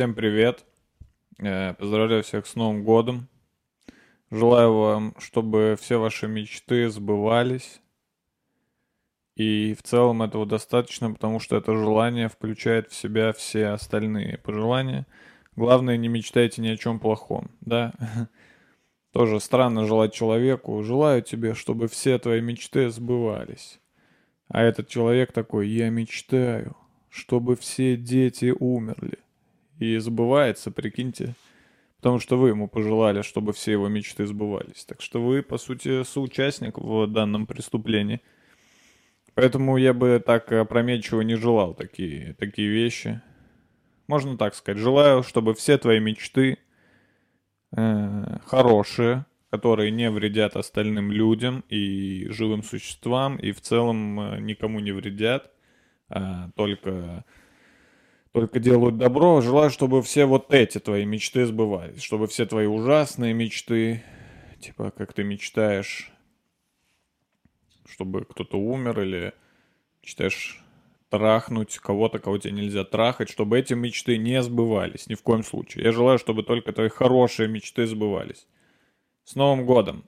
Всем привет. Э, Поздравляю всех с Новым годом. Желаю вам, чтобы все ваши мечты сбывались. И в целом этого достаточно, потому что это желание включает в себя все остальные пожелания. Главное, не мечтайте ни о чем плохом, да? Тоже странно желать человеку. Желаю тебе, чтобы все твои мечты сбывались. А этот человек такой, я мечтаю, чтобы все дети умерли. И сбывается, прикиньте. Потому что вы ему пожелали, чтобы все его мечты сбывались. Так что вы, по сути, соучастник в данном преступлении. Поэтому я бы так опрометчиво не желал такие, такие вещи. Можно так сказать. Желаю, чтобы все твои мечты э, хорошие, которые не вредят остальным людям и живым существам, и в целом э, никому не вредят, а только, только делают добро. Желаю, чтобы все вот эти твои мечты сбывались, чтобы все твои ужасные мечты, типа как ты мечтаешь, чтобы кто-то умер или мечтаешь трахнуть кого-то, кого тебе нельзя трахать, чтобы эти мечты не сбывались ни в коем случае. Я желаю, чтобы только твои хорошие мечты сбывались. С Новым годом!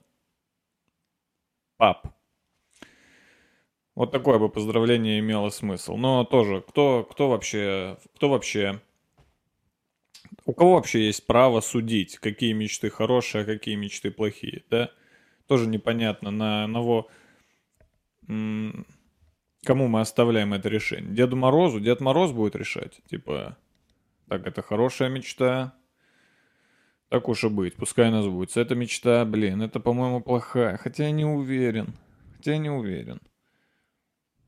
Пап. Вот такое бы поздравление имело смысл. Но тоже, кто, кто вообще, кто вообще, у кого вообще есть право судить, какие мечты хорошие, а какие мечты плохие, да? Тоже непонятно, на одного, кому мы оставляем это решение. Деду Морозу? Дед Мороз будет решать, типа, так, это хорошая мечта, так уж и быть, пускай она сбудется. Это мечта, блин, это, по-моему, плохая. Хотя я не уверен. Хотя я не уверен.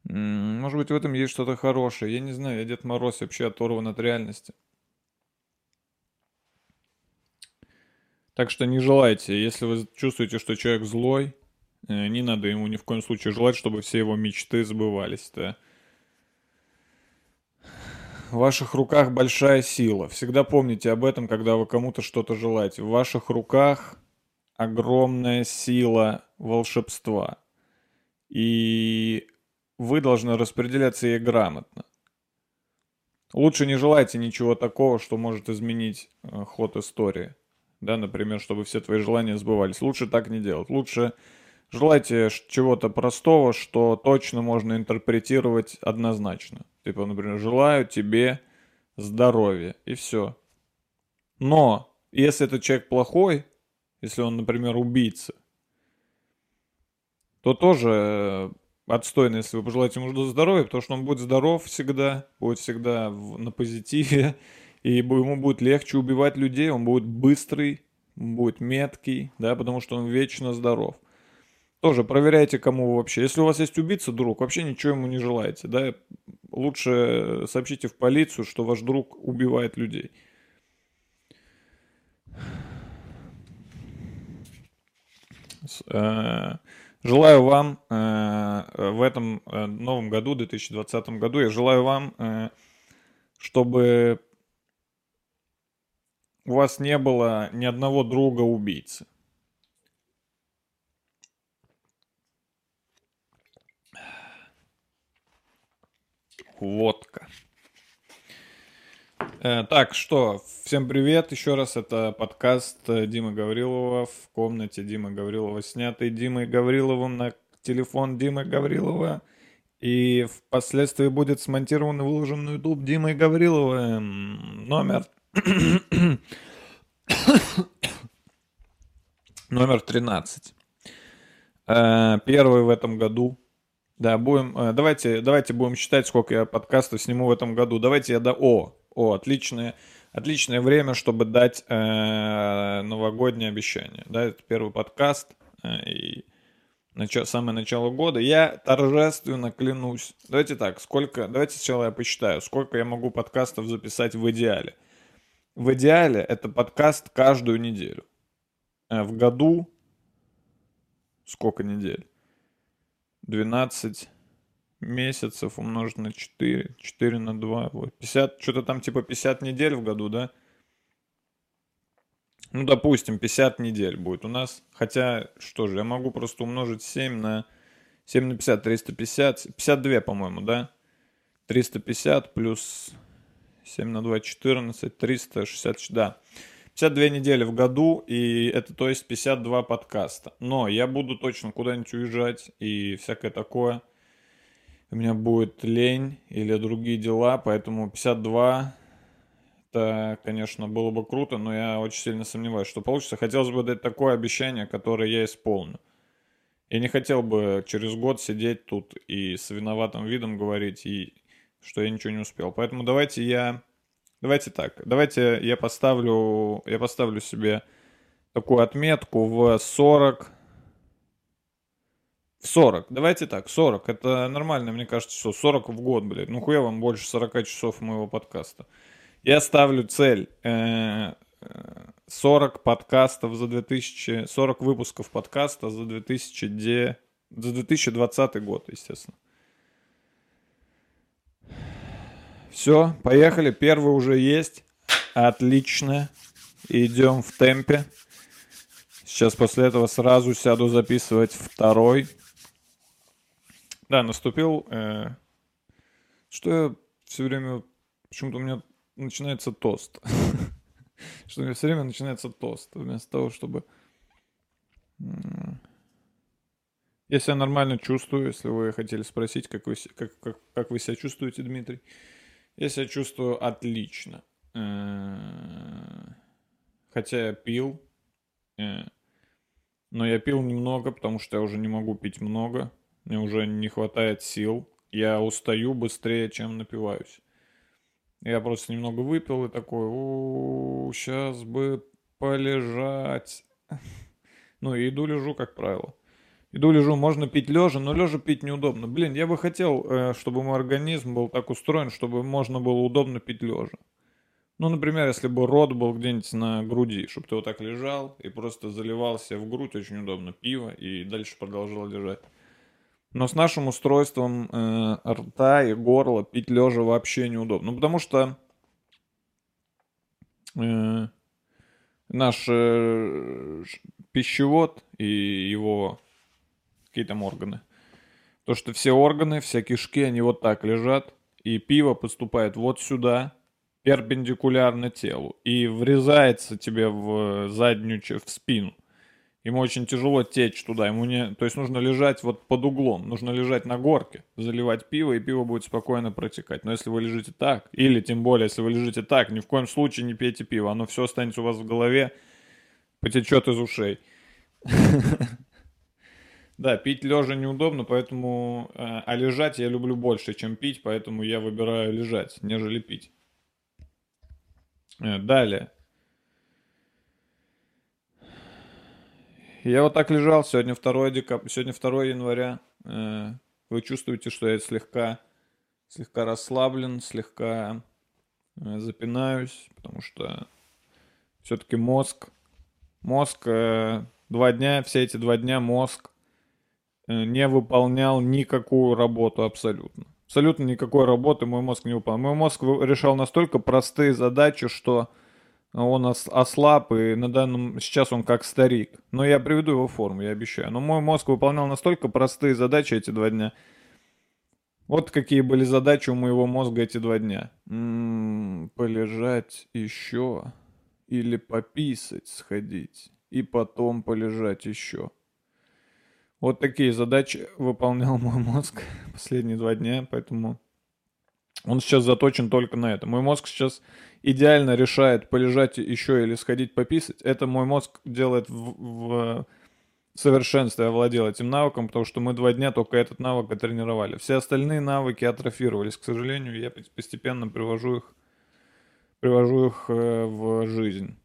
Может быть, в этом есть что-то хорошее. Я не знаю, я Дед Мороз вообще оторван от реальности. Так что не желайте. Если вы чувствуете, что человек злой, э, не надо ему ни в коем случае желать, чтобы все его мечты сбывались. Да? В ваших руках большая сила. Всегда помните об этом, когда вы кому-то что-то желаете. В ваших руках огромная сила волшебства. И вы должны распределяться ей грамотно. Лучше не желайте ничего такого, что может изменить э, ход истории. Да, например, чтобы все твои желания сбывались. Лучше так не делать. Лучше желайте чего-то простого, что точно можно интерпретировать однозначно. Типа, например, желаю тебе здоровья, и все. Но, если этот человек плохой, если он, например, убийца, то тоже э, отстойно, если вы пожелаете ему здоровья, потому что он будет здоров всегда, будет всегда на позитиве, и ему будет легче убивать людей, он будет быстрый, будет меткий, да, потому что он вечно здоров. Тоже проверяйте, кому вы вообще. Если у вас есть убийца, друг, вообще ничего ему не желаете, да. Лучше сообщите в полицию, что ваш друг убивает людей. Э, желаю вам э, в этом э, новом году, 2020 году, я желаю вам, чтобы у вас не было ни одного друга убийцы. Водка. Э, так, что, всем привет еще раз, это подкаст э, Димы Гаврилова в комнате Димы Гаврилова, снятый Димой Гавриловым на телефон Димы Гаврилова, и впоследствии будет смонтирован и выложен на YouTube Димой Гавриловым. Номер... Номер 13. Э, первый в этом году да, будем, давайте, давайте будем считать, сколько я подкастов сниму в этом году. Давайте я до... О, о, отличное, отличное время, чтобы дать э, новогоднее обещание. Да, это первый подкаст э, и начало, самое начало года. Я торжественно клянусь. Давайте так, сколько... Давайте сначала я посчитаю, сколько я могу подкастов записать в идеале. В идеале это подкаст каждую неделю. Э, в году сколько недель? 12 месяцев умножить на 4, 4 на 2, вот, 50, что-то там типа 50 недель в году, да? Ну, допустим, 50 недель будет у нас. Хотя, что же, я могу просто умножить 7 на 7 на 50, 350, 52, по-моему, да? 350 плюс 7 на 2, 14, 360, да. 52 недели в году, и это то есть 52 подкаста. Но я буду точно куда-нибудь уезжать и всякое такое. У меня будет лень или другие дела, поэтому 52 это, конечно, было бы круто, но я очень сильно сомневаюсь, что получится. Хотелось бы дать такое обещание, которое я исполню. Я не хотел бы через год сидеть тут и с виноватым видом говорить, и что я ничего не успел. Поэтому давайте я... Давайте так. Давайте я поставлю, я поставлю себе такую отметку в 40... В 40. Давайте так, 40. Это нормально, мне кажется, что 40 в год, блядь. Ну хуя вам больше 40 часов моего подкаста. Я ставлю цель 40 э, подкастов за 2000, 40 выпусков подкаста за 2000, за 2020 год, естественно. Все, поехали. Первый уже есть. Отлично. Идем в темпе. Сейчас после этого сразу сяду записывать второй. Да, наступил. Э, что я все время... Почему-то у меня начинается тост. Что у меня все время начинается тост. Вместо того, чтобы... Я себя нормально чувствую, если вы хотели спросить, как вы, как, как, как вы себя чувствуете, Дмитрий. Я себя чувствую отлично. Э, хотя я пил. Э, но я пил немного, потому что я уже не могу пить много. Мне уже не хватает сил. Я устаю быстрее, чем напиваюсь. Я просто немного выпил и такой, у сейчас бы полежать. Ну, и иду лежу, как правило. Иду лежу, можно пить лежа, но лежа пить неудобно. Блин, я бы хотел, э, чтобы мой организм был так устроен, чтобы можно было удобно пить лежа. Ну, например, если бы рот был где-нибудь на груди, чтобы ты вот так лежал и просто заливался в грудь, очень удобно, пиво, и дальше продолжал лежать. Но с нашим устройством э, рта и горла пить лежа вообще неудобно. Ну, потому что э, наш э, пищевод и его какие там органы. То, что все органы, все кишки, они вот так лежат, и пиво поступает вот сюда, перпендикулярно телу, и врезается тебе в заднюю, в спину. Ему очень тяжело течь туда, ему не... То есть нужно лежать вот под углом, нужно лежать на горке, заливать пиво, и пиво будет спокойно протекать. Но если вы лежите так, или тем более, если вы лежите так, ни в коем случае не пейте пиво, оно все останется у вас в голове, потечет из ушей. Да, пить лежа неудобно, поэтому... Э, а лежать я люблю больше, чем пить, поэтому я выбираю лежать, нежели пить. Э, далее. Я вот так лежал, сегодня 2, декаб... сегодня 2 января. Э, вы чувствуете, что я слегка, слегка расслаблен, слегка э, запинаюсь, потому что все-таки мозг, мозг э, два дня, все эти два дня мозг не выполнял никакую работу абсолютно. Абсолютно никакой работы мой мозг не выполнял. Мой мозг решал настолько простые задачи, что он ослаб, и на данном сейчас он как старик. Но я приведу его в форму, я обещаю. Но мой мозг выполнял настолько простые задачи эти два дня. Вот какие были задачи у моего мозга эти два дня. М-м, полежать еще. Или пописать, сходить. И потом полежать еще. Вот такие задачи выполнял мой мозг последние два дня, поэтому он сейчас заточен только на это. Мой мозг сейчас идеально решает полежать еще или сходить пописать. Это мой мозг делает в, в совершенстве, овладел этим навыком, потому что мы два дня только этот навык тренировали. Все остальные навыки атрофировались. К сожалению, я постепенно привожу их, привожу их э, в жизнь.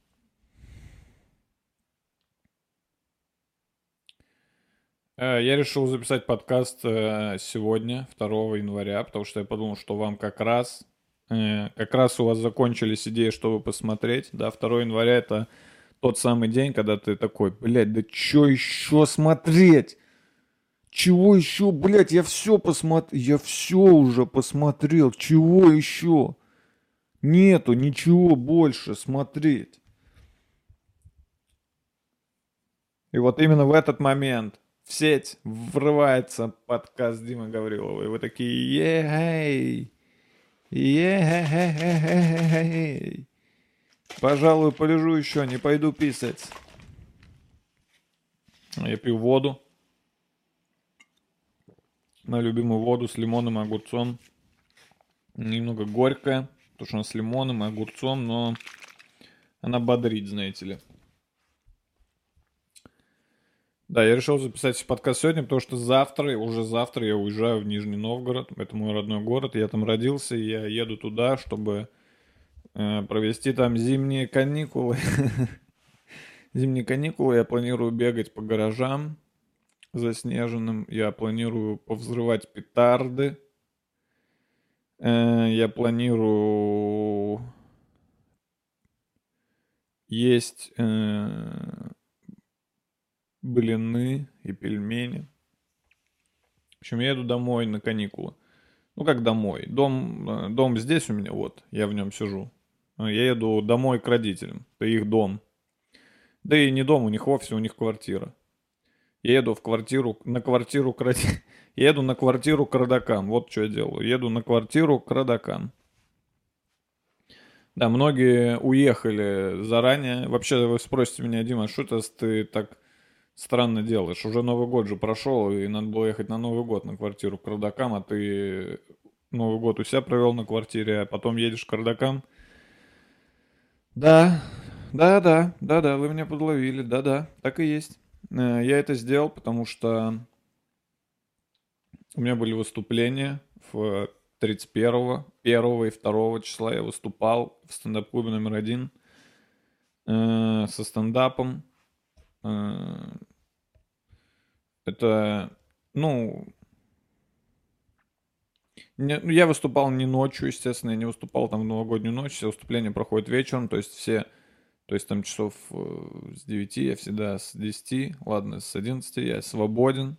Э, я решил записать подкаст э, сегодня, 2 января, потому что я подумал, что вам как раз, как раз у вас закончились идеи, чтобы посмотреть. Да, 2 января это тот самый день, когда ты такой, блядь, да что еще смотреть? Чего еще, блядь, я все посмотрел, я все уже посмотрел, чего еще? Нету ничего больше смотреть. И вот именно в этот момент в сеть врывается подкаст Димы Гаврилова. И вы такие, ей, Ей, Пожалуй, полежу еще, не пойду писать. Я пью воду. Мою любимую воду с лимоном и огурцом. Немного горькая, потому что она с лимоном и огурцом, но она бодрит, знаете ли. Да, я решил записать подкаст сегодня, потому что завтра, уже завтра я уезжаю в Нижний Новгород. Это мой родной город, я там родился, и я еду туда, чтобы э, провести там зимние каникулы. Зимние каникулы я планирую бегать по гаражам заснеженным. Я планирую повзрывать петарды. Э, я планирую есть э, блины и пельмени. В общем, я еду домой на каникулы. Ну, как домой? Дом, э, дом здесь у меня, вот, я в нем сижу. Я еду домой к родителям. Это их дом. Да и не дом у них вовсе, у них квартира. Я еду в квартиру, на квартиру к родителям. Еду на квартиру к родакам. Вот что я делаю. Еду на квартиру к родакам. Да, многие уехали заранее. Вообще, вы спросите меня, Дима, что это ты так странно делаешь? Уже Новый год же прошел, и надо было ехать на Новый год на квартиру к родакам, а ты Новый год у себя провел на квартире, а потом едешь к родакам. Да, да, да, да, да, вы меня подловили, да, да, так и есть. Э, я это сделал, потому что у меня были выступления в 31, 1 и 2 числа я выступал в стендап-клубе номер один э, со стендапом. Э, это, ну, ну, я выступал не ночью, естественно, я не выступал там в новогоднюю ночь, все выступления проходят вечером, то есть все то есть там часов э, с 9 я всегда с 10, ладно, с 11 я свободен,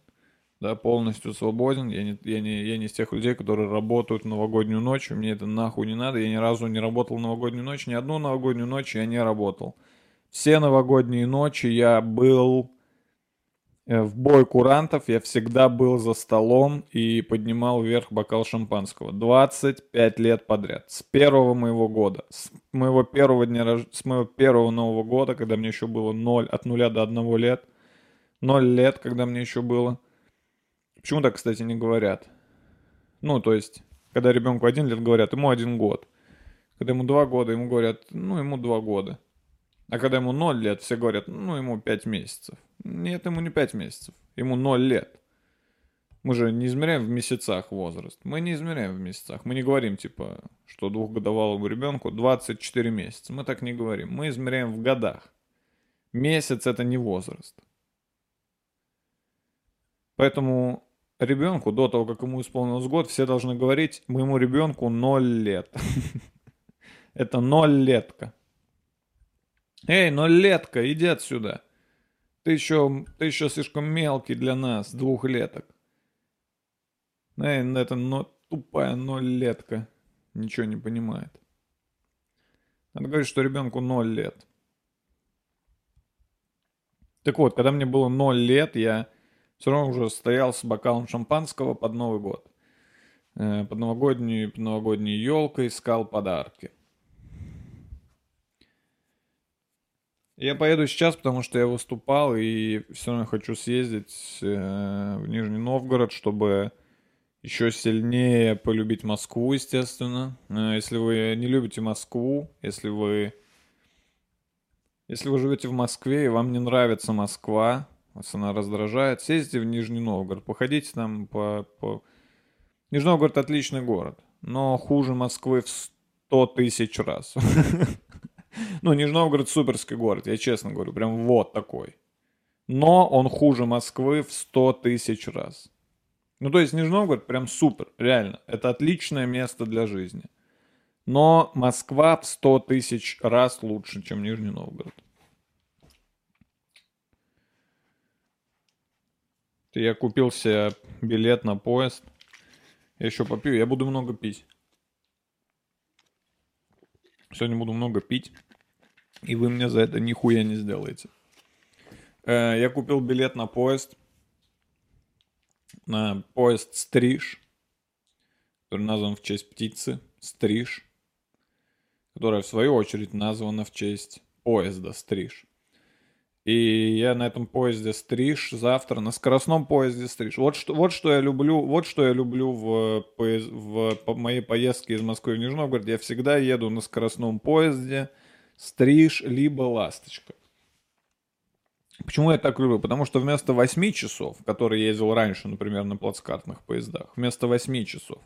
да, полностью свободен. Я не, я, не, я не из тех людей, которые работают новогоднюю ночь, мне это нахуй не надо. Я ни разу не работал новогоднюю ночь, ни одну новогоднюю ночь я не работал. Все новогодние ночи я был Э, в бой курантов я всегда был за столом и поднимал вверх бокал шампанского. 25 лет подряд. С первого моего года. С моего первого дня рож... с моего первого Нового года, когда мне еще было 0, от 0 до 1 лет. 0 лет, когда мне еще было. Почему так, кстати, не говорят? Ну, то есть, когда ребенку один лет говорят, ему один год. Когда ему два года, ему говорят, ну, ему два года. А когда ему 0 лет, все говорят, ну, ему 5 месяцев. Нет, ему не 5 месяцев, ему 0 лет. Мы же не измеряем в месяцах возраст. Мы не измеряем в месяцах. Мы не говорим, типа, что двухгодовалому ребенку 24 месяца. Мы так не говорим. Мы измеряем в годах. Месяц это не возраст. Поэтому ребенку до того, как ему исполнилось год, все должны говорить, моему ребенку 0 лет. Это 0 летка. Эй, нолетка, иди отсюда. Ты еще, ты еще слишком мелкий для нас, двухлеток. Эй, это но, тупая нолетка. Ничего не понимает. Надо говорить, что ребенку ноль лет. Так вот, когда мне было ноль лет, я все равно уже стоял с бокалом шампанского под Новый год. Э, под новогоднюю, под новогодней елкой искал подарки. Я поеду сейчас, потому что я выступал и все равно хочу съездить э, в Нижний Новгород, чтобы еще сильнее полюбить Москву, естественно. Э, если вы не любите Москву, если вы если вы живете в Москве и вам не нравится Москва, вас она раздражает, съездите в Нижний Новгород, походите там по, по... Нижний Новгород отличный город, но хуже Москвы в сто тысяч раз. Ну, Нижний Новгород суперский город, я честно говорю, прям вот такой. Но он хуже Москвы в 100 тысяч раз. Ну, то есть Нижний Новгород прям супер, реально. Это отличное место для жизни. Но Москва в 100 тысяч раз лучше, чем Нижний Новгород. Я купил себе билет на поезд. Я еще попью, я буду много пить. Сегодня буду много пить, и вы мне за это нихуя не сделаете. Э, я купил билет на поезд, на поезд Стриж, который назван в честь птицы. Стриж, которая в свою очередь названа в честь поезда Стриж. И я на этом поезде Стриж завтра, на скоростном поезде Стриж. Вот что, вот что я люблю, вот что я люблю в, поезд, в по моей поездке из Москвы в Нижний Новгород. Я всегда еду на скоростном поезде Стриж либо Ласточка. Почему я так люблю? Потому что вместо 8 часов, которые я ездил раньше, например, на плацкартных поездах, вместо 8 часов,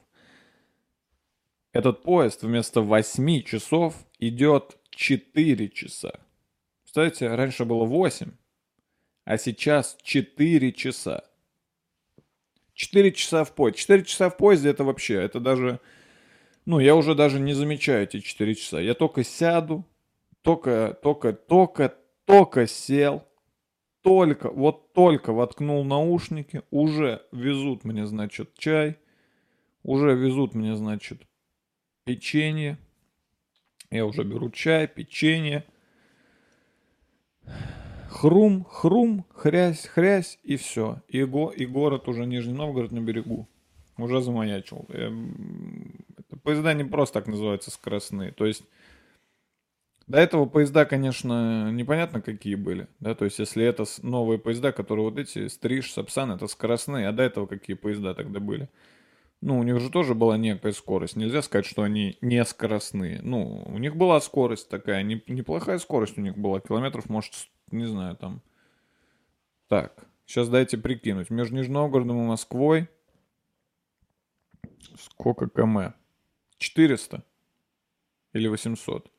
этот поезд вместо 8 часов идет 4 часа. Представляете, раньше было 8, а сейчас 4 часа. 4 часа в поезде. 4 часа в поезде это вообще, это даже... Ну, я уже даже не замечаю эти 4 часа. Я только сяду, только, только, только, только сел, только, вот только воткнул наушники, уже везут мне, значит, чай, уже везут мне, значит, печенье. Я уже беру чай, печенье, Хрум, хрум, хрясь, хрясь, и все. И, го, и город уже Нижний Новгород на берегу. Уже замаячил. Эм, это поезда не просто так называются скоростные. То есть до этого поезда, конечно, непонятно какие были. Да? То есть если это новые поезда, которые вот эти, Стриж, Сапсан, это скоростные. А до этого какие поезда тогда были? Ну, у них же тоже была некая скорость. Нельзя сказать, что они не скоростные. Ну, у них была скорость такая, не, неплохая скорость у них была. Километров, может, не знаю, там. Так, сейчас дайте прикинуть. Между Нижним Новгородом и Москвой сколько км? 400 или 800?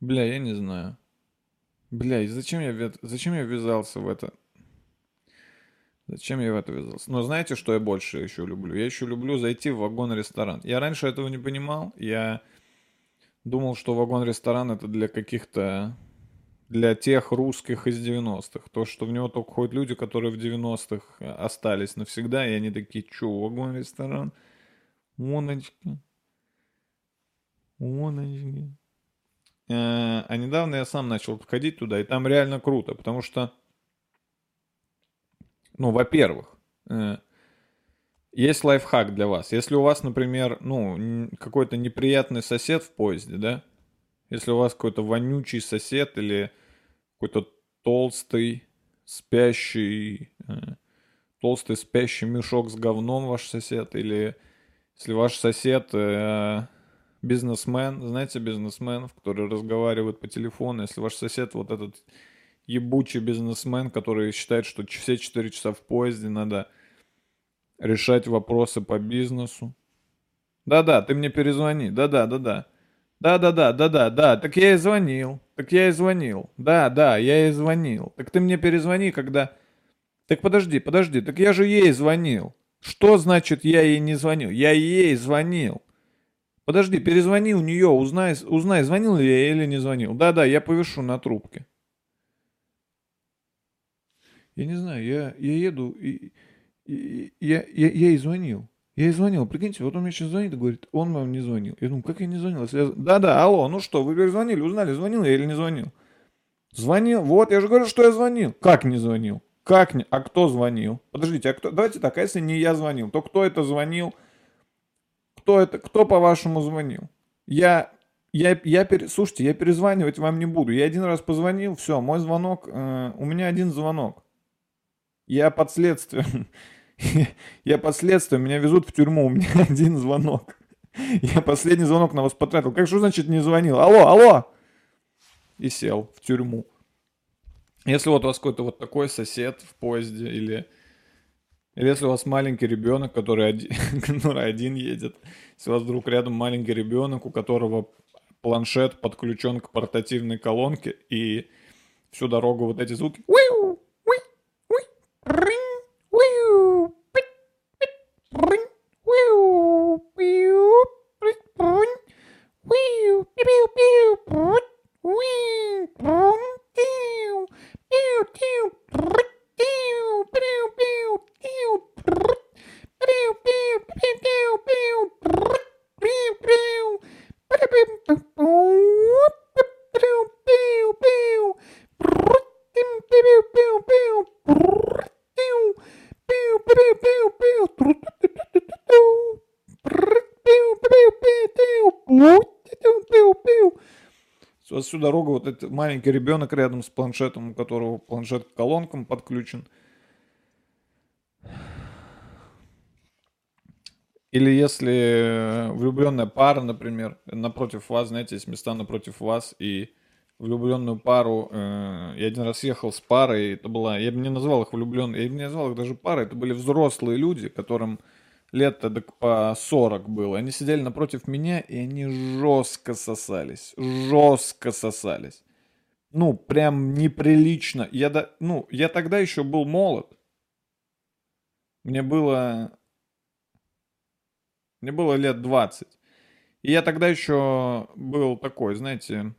Бля, я не знаю. Бля, и зачем я, зачем я ввязался в это? Зачем я в это ввязался? Но знаете, что я больше еще люблю? Я еще люблю зайти в вагон-ресторан. Я раньше этого не понимал. Я думал, что вагон-ресторан это для каких-то... Для тех русских из 90-х. То, что в него только ходят люди, которые в 90-х остались навсегда. И они такие, что, вагон-ресторан? Воночки. Воночки. Э, а недавно я сам начал ходить туда, и там реально круто, потому что ну, во-первых, э, есть лайфхак для вас. Если у вас, например, ну, какой-то неприятный сосед в поезде, да? Если у вас какой-то вонючий сосед или какой-то толстый, спящий, э, толстый спящий мешок с говном ваш сосед, или если ваш сосед э, бизнесмен, знаете бизнесменов, которые разговаривают по телефону, если ваш сосед вот этот ебучий бизнесмен, который считает, что все 4 часа в поезде надо решать вопросы по бизнесу. Да-да, ты мне перезвони. Да-да, да-да. Да-да-да, да-да, да. Так я и звонил. Так я и звонил. Да, да, я и звонил. Так ты мне перезвони, когда... Так подожди, подожди. Так я же ей звонил. Что значит я ей не звонил? Я ей звонил. Подожди, перезвони у нее, узнай, узнай, звонил ли я или не звонил. Да-да, я повешу на трубке. Я не знаю, я, я еду, и, и я, я, я ей звонил. Я ей звонил, прикиньте, вот он мне сейчас звонит и говорит, он вам не звонил. Я думаю, как я не звонил? Я... Да-да, алло, ну что, вы перезвонили, узнали, звонил я или не звонил? Звонил, вот, я же говорю, что я звонил. Как не звонил? Как не? А кто звонил? Подождите, а кто? Давайте так, а если не я звонил, то кто это звонил? Кто это, кто по-вашему звонил? Я, я, я, пере... слушайте, я перезванивать вам не буду. Я один раз позвонил, все, мой звонок, э, у меня один звонок. Я под следствием. Я под следствием, меня везут в тюрьму, у меня один звонок. Я последний звонок на вас потратил. Как что значит не звонил? Алло, алло! И сел в тюрьму. Если вот у вас какой-то вот такой сосед в поезде или или если у вас маленький ребенок, который один, который один едет, если у вас вдруг рядом маленький ребенок, у которого планшет подключен к портативной колонке, и всю дорогу вот эти звуки Ring, woo. Всю дорогу вот этот маленький ребенок рядом с планшетом, у которого планшет к колонкам подключен. Или если влюбленная пара, например, напротив вас, знаете, есть места напротив вас, и влюбленную пару, э, я один раз ехал с парой, это была, я бы не назвал их влюбленными, я бы не назвал их даже парой, это были взрослые люди, которым лет так по 40 было. Они сидели напротив меня, и они жестко сосались, жестко сосались. Ну, прям неприлично. Я, да, ну, я тогда еще был молод. Мне было мне было лет 20. И я тогда еще был такой, знаете,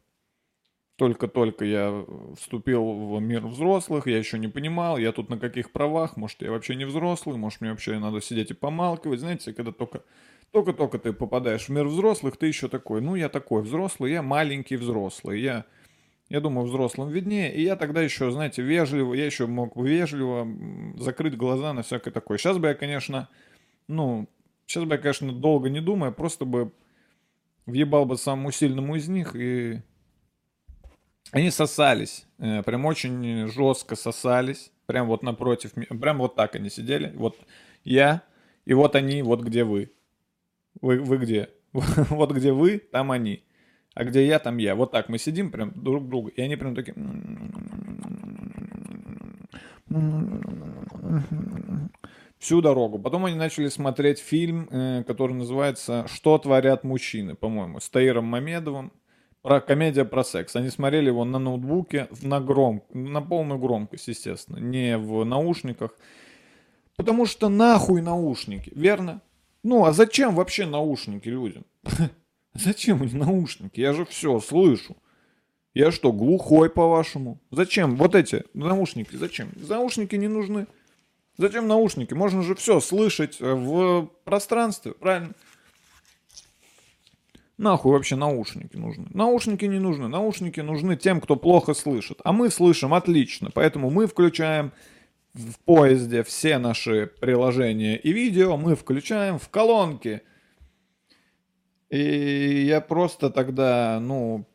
только-только я вступил в мир взрослых, я еще не понимал, я тут на каких правах, может, я вообще не взрослый, может, мне вообще надо сидеть и помалкивать, знаете, когда только только-только ты попадаешь в мир взрослых, ты еще такой, ну, я такой взрослый, я маленький взрослый, я, я думаю, взрослым виднее, и я тогда еще, знаете, вежливо, я еще мог вежливо закрыть глаза на всякое такое. Сейчас бы я, конечно, ну, Сейчас бы я, конечно, долго не думая, просто бы въебал бы самому сильному из них, и они сосались, э, прям очень жестко сосались, прям вот напротив, прям вот так они сидели, вот я, и вот они, вот где вы. Вы, вы где? Вот где вы, там они. А где я, там я. Вот так мы сидим прям друг друга. И они прям такие всю дорогу. Потом они начали смотреть фильм, э, который называется «Что творят мужчины», по-моему, с Таиром Мамедовым. Про комедия про секс. Они смотрели его на ноутбуке на гром, на полную громкость, естественно, не в наушниках. Потому что нахуй наушники, верно? Ну, а зачем вообще наушники людям? Зачем эти наушники? Я же все слышу. Я что, глухой, по-вашему? Зачем? Вот эти наушники, зачем? Наушники не нужны. Зачем наушники? Можно же все слышать в пространстве, правильно? Нахуй вообще наушники нужны? Наушники не нужны. Наушники нужны тем, кто плохо слышит. А мы слышим отлично. Поэтому мы включаем в поезде все наши приложения и видео. Мы включаем в колонки. И я просто тогда, ну,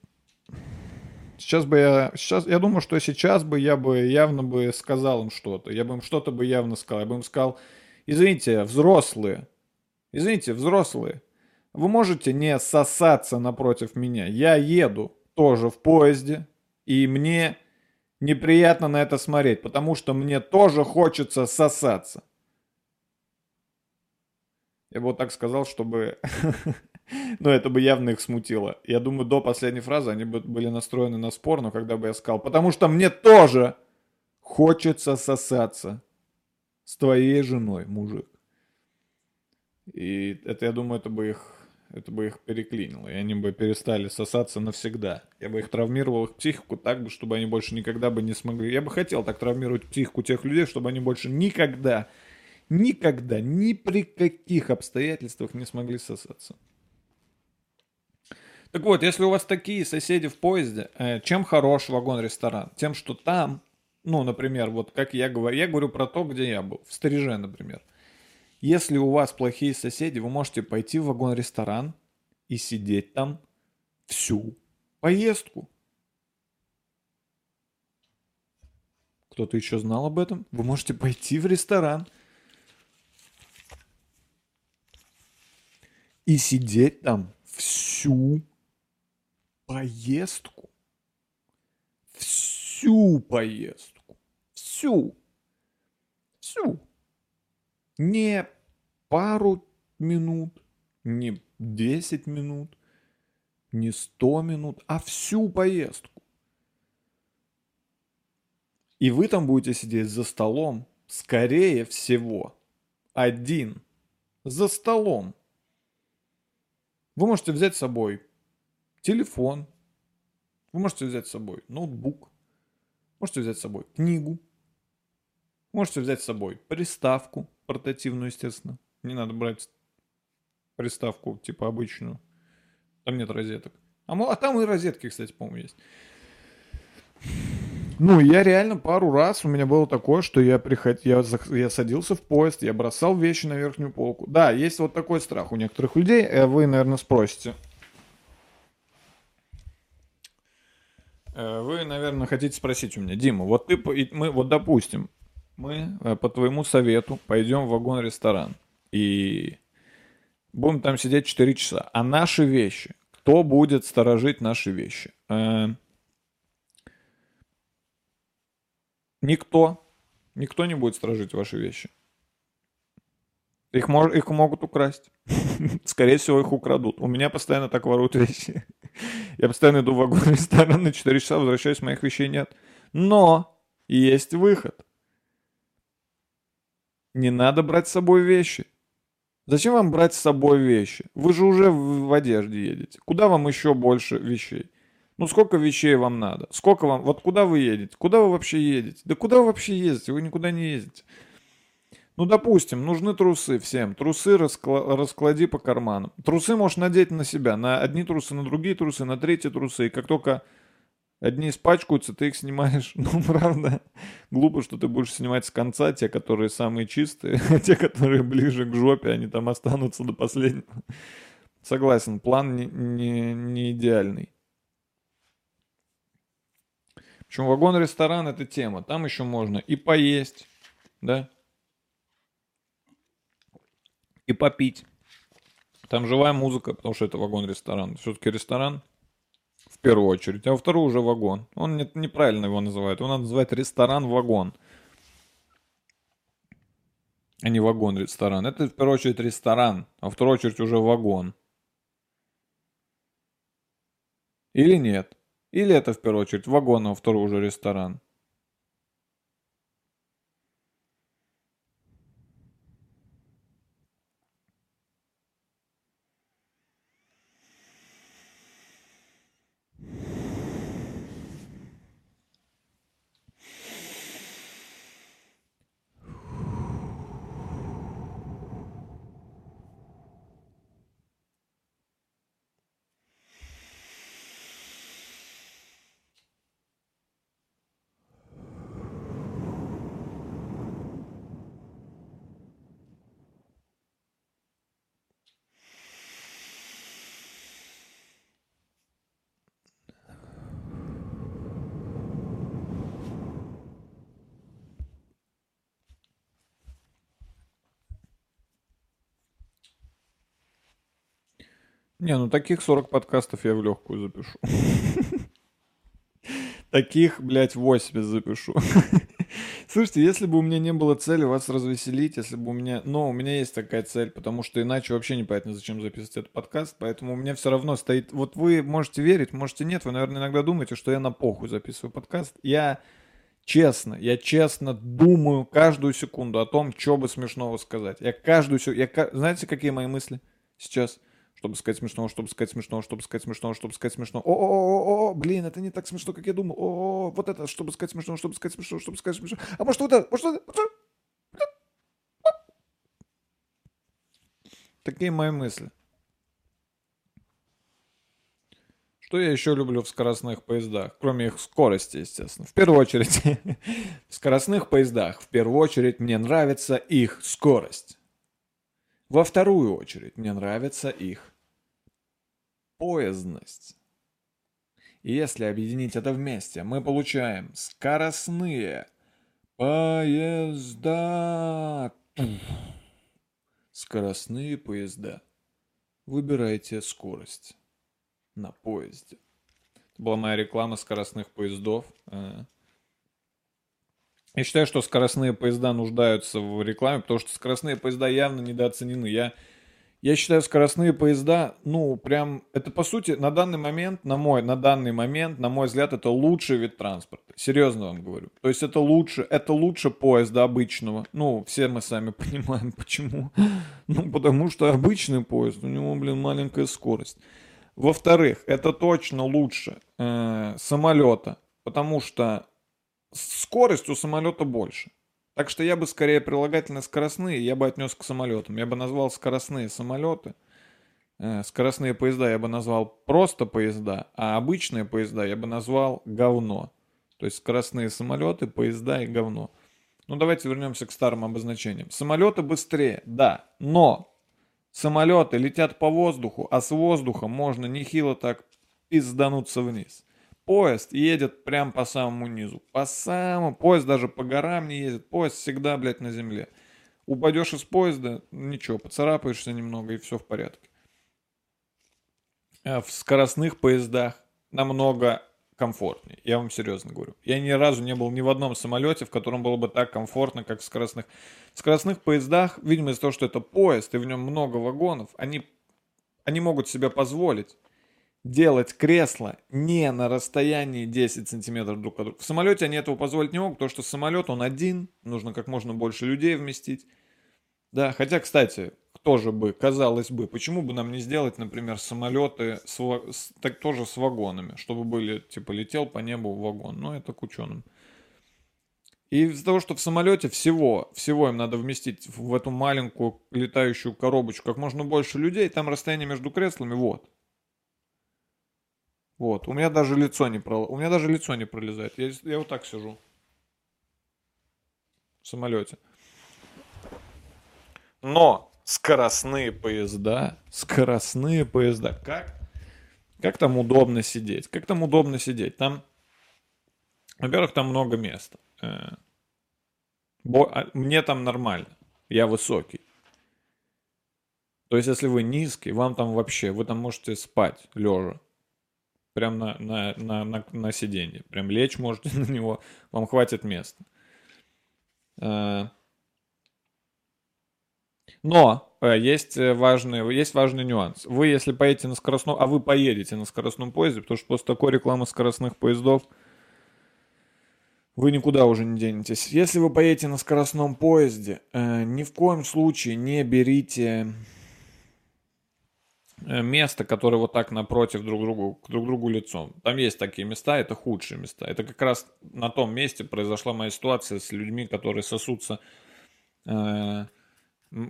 Сейчас бы я, сейчас, я думаю, что сейчас бы я бы явно бы сказал им что-то. Я бы им что-то бы явно сказал. Я бы им сказал, извините, взрослые, извините, взрослые, вы можете не сосаться напротив меня. Я еду тоже в поезде, и мне неприятно на это смотреть, потому что мне тоже хочется сосаться. Я бы вот так сказал, чтобы Но это бы явно их смутило. Я думаю, до последней фразы они бы были настроены на спор, но когда бы я сказал, потому что мне тоже хочется сосаться с твоей женой, мужик. И это, я думаю, это бы их, это бы их переклинило, и они бы перестали сосаться навсегда. Я бы их травмировал, их психику так бы, чтобы они больше никогда бы не смогли. Я бы хотел так травмировать психику тех людей, чтобы они больше никогда, никогда, ни при каких обстоятельствах не смогли сосаться. Так вот, если у вас такие соседи в поезде, э, чем хорош вагон-ресторан? Тем, что там, ну, например, вот как я говорю, я говорю про то, где я был, в Стриж, например. Если у вас плохие соседи, вы можете пойти в вагон-ресторан и сидеть там всю поездку. Кто-то еще знал об этом? Вы можете пойти в ресторан и сидеть там всю поездку. Всю поездку. Всю. Всю. Не пару минут, не 10 минут, не 100 минут, а всю поездку. И вы там будете сидеть за столом, скорее всего, один, за столом. Вы можете взять с собой телефон. Вы можете взять с собой ноутбук. Можете взять с собой книгу. Можете взять с собой приставку портативную, естественно. Не надо брать приставку типа обычную. Там нет розеток. А, а там и розетки, кстати, по-моему, есть. Ну, я реально пару раз, у меня было такое, что я, приход... я, я садился в поезд, я бросал вещи на верхнюю полку. Да, есть вот такой страх у некоторых людей. Э, вы, наверное, спросите, Э, вы, наверное, хотите спросить у меня, Дима, вот ты, мы, вот допустим, мы э, по твоему совету пойдем в вагон-ресторан и будем там сидеть 4 часа. А наши вещи, кто будет сторожить наши вещи? Э, никто. Никто не будет сторожить ваши вещи. Их, мож, их могут украсть. Скорее всего, их украдут. У меня постоянно так воруют вещи. Я постоянно иду в вагон-ресторан на 4 часа, возвращаюсь, моих вещей нет. Но есть выход. Не надо брать с собой вещи. Зачем вам брать с собой вещи? Вы же уже в, одежде едете. Куда вам еще больше вещей? Ну сколько вещей вам надо? Сколько вам... Вот куда вы едете? Куда вы вообще едете? Да куда вы вообще ездите? Вы никуда не ездите. Ну, допустим, нужны трусы всем. Трусы раскла- расклади по карманам. Трусы можешь надеть на себя. На одни трусы, на другие трусы, на третьи трусы. И как только одни испачкаются, ты их снимаешь. Ну, правда, глупо, что ты будешь снимать с конца те, которые самые чистые, а те, которые ближе к жопе, они там останутся до последнего. Согласен, план не, не, не идеальный. Причем вагон-ресторан это тема. Там еще можно и поесть, да, и попить. Там живая музыка, потому что это вагон-ресторан. Все-таки ресторан первую очередь, а во вторую уже вагон. Он не, неправильно его называет. Он называет ресторан-вагон. А не вагон-ресторан. Это в первую очередь ресторан, а во вторую очередь уже вагон. Или нет? Или это в первую очередь вагон, а во вторую уже ресторан? Не, ну таких 40 подкастов я в легкую запишу. Таких, блядь, 80 запишу. Слушайте, если бы у меня не было цели вас развеселить, если бы у меня... Но у меня есть такая цель, потому что иначе вообще непонятно, зачем записывать этот подкаст, поэтому у меня все равно стоит... Вот вы можете верить, можете нет, вы, наверное, иногда думаете, что я на похуй записываю подкаст. Я честно, я честно думаю каждую секунду о том, что бы смешного сказать. Я каждую секунду... Я... Знаете, какие мои мысли сейчас? Чтобы сказать смешно, чтобы сказать смешно, чтобы сказать смешно, чтобы сказать смешно. О, о, о, о, блин, это не так смешно, как я думал. О, вот это, чтобы сказать смешно, чтобы сказать смешно, чтобы сказать смешно. А может вот это, может вот это, Такие мои мысли. Что я еще люблю в скоростных поездах, кроме их скорости, естественно. В первую очередь, в скоростных поездах, в первую очередь мне нравится их скорость. Во вторую очередь мне нравится их поездность. И если объединить это вместе, мы получаем скоростные поезда. Скоростные поезда. Выбирайте скорость на поезде. Это была моя реклама скоростных поездов. Э. Я считаю, что скоростные поезда нуждаются в рекламе, потому что скоростные поезда явно недооценены. Я я считаю, скоростные поезда, ну, прям, это по сути, на данный момент, на мой, на данный момент, на мой взгляд, это лучший вид транспорта. Серьезно вам говорю. То есть это лучше, это лучше поезда обычного. Ну, все мы сами понимаем, почему. Ну, потому что обычный поезд, у него, блин, маленькая скорость. Во-вторых, это точно лучше э, самолета, потому что скорость у самолета больше. Так что я бы скорее прилагательно скоростные, я бы отнес к самолетам. Я бы назвал скоростные самолеты. Э, скоростные поезда я бы назвал просто поезда, а обычные поезда я бы назвал говно. То есть скоростные самолеты, поезда и говно. Ну давайте вернемся к старым обозначениям. Самолеты быстрее, да, но самолеты летят по воздуху, а с воздуха можно нехило так пиздануться вниз. Поезд едет прям по самому низу. По самому. Поезд даже по горам не ездит. Поезд всегда, блядь, на земле. Упадешь из поезда, ничего, поцарапаешься немного и все в порядке. А в скоростных поездах намного комфортнее. Я вам серьезно говорю. Я ни разу не был ни в одном самолете, в котором было бы так комфортно, как в скоростных. В скоростных поездах, видимо, из-за того, что это поезд, и в нем много вагонов, они, они могут себе позволить делать кресло не на расстоянии 10 сантиметров друг от друга. В самолете они этого позволить не могут, потому что самолет, он один, нужно как можно больше людей вместить. Да, хотя, кстати, тоже бы, казалось бы, почему бы нам не сделать, например, самолеты с, с, так тоже с вагонами, чтобы были, типа, летел по небу вагон, но это к ученым. И из-за того, что в самолете всего, всего им надо вместить в эту маленькую летающую коробочку как можно больше людей, там расстояние между креслами, вот. Вот, у меня даже лицо не прол... у меня даже лицо не пролезает. Я, я вот так сижу. В самолете. Но скоростные поезда, скоростные поезда, как, как там удобно сидеть? Как там удобно сидеть? Там, во-первых, там много места. Э, а, мне там нормально. Я высокий. То есть, если вы низкий, вам там вообще, вы там можете спать лежа. Прям на, на, на, на, на сиденье. Прям лечь можете на него, вам хватит места. Э, но э, есть э, важный, есть важный нюанс. Вы, если поедете на скоростном, а вы поедете на скоростном поезде, потому что после такой рекламы скоростных поездов вы никуда уже не денетесь. Если вы поедете на скоростном поезде, ни в коем случае не берите место, которое вот так напротив друг другу, друг другу лицом. Там есть такие места, это худшие места. Это как раз на том месте произошла моя ситуация с людьми, которые сосутся э,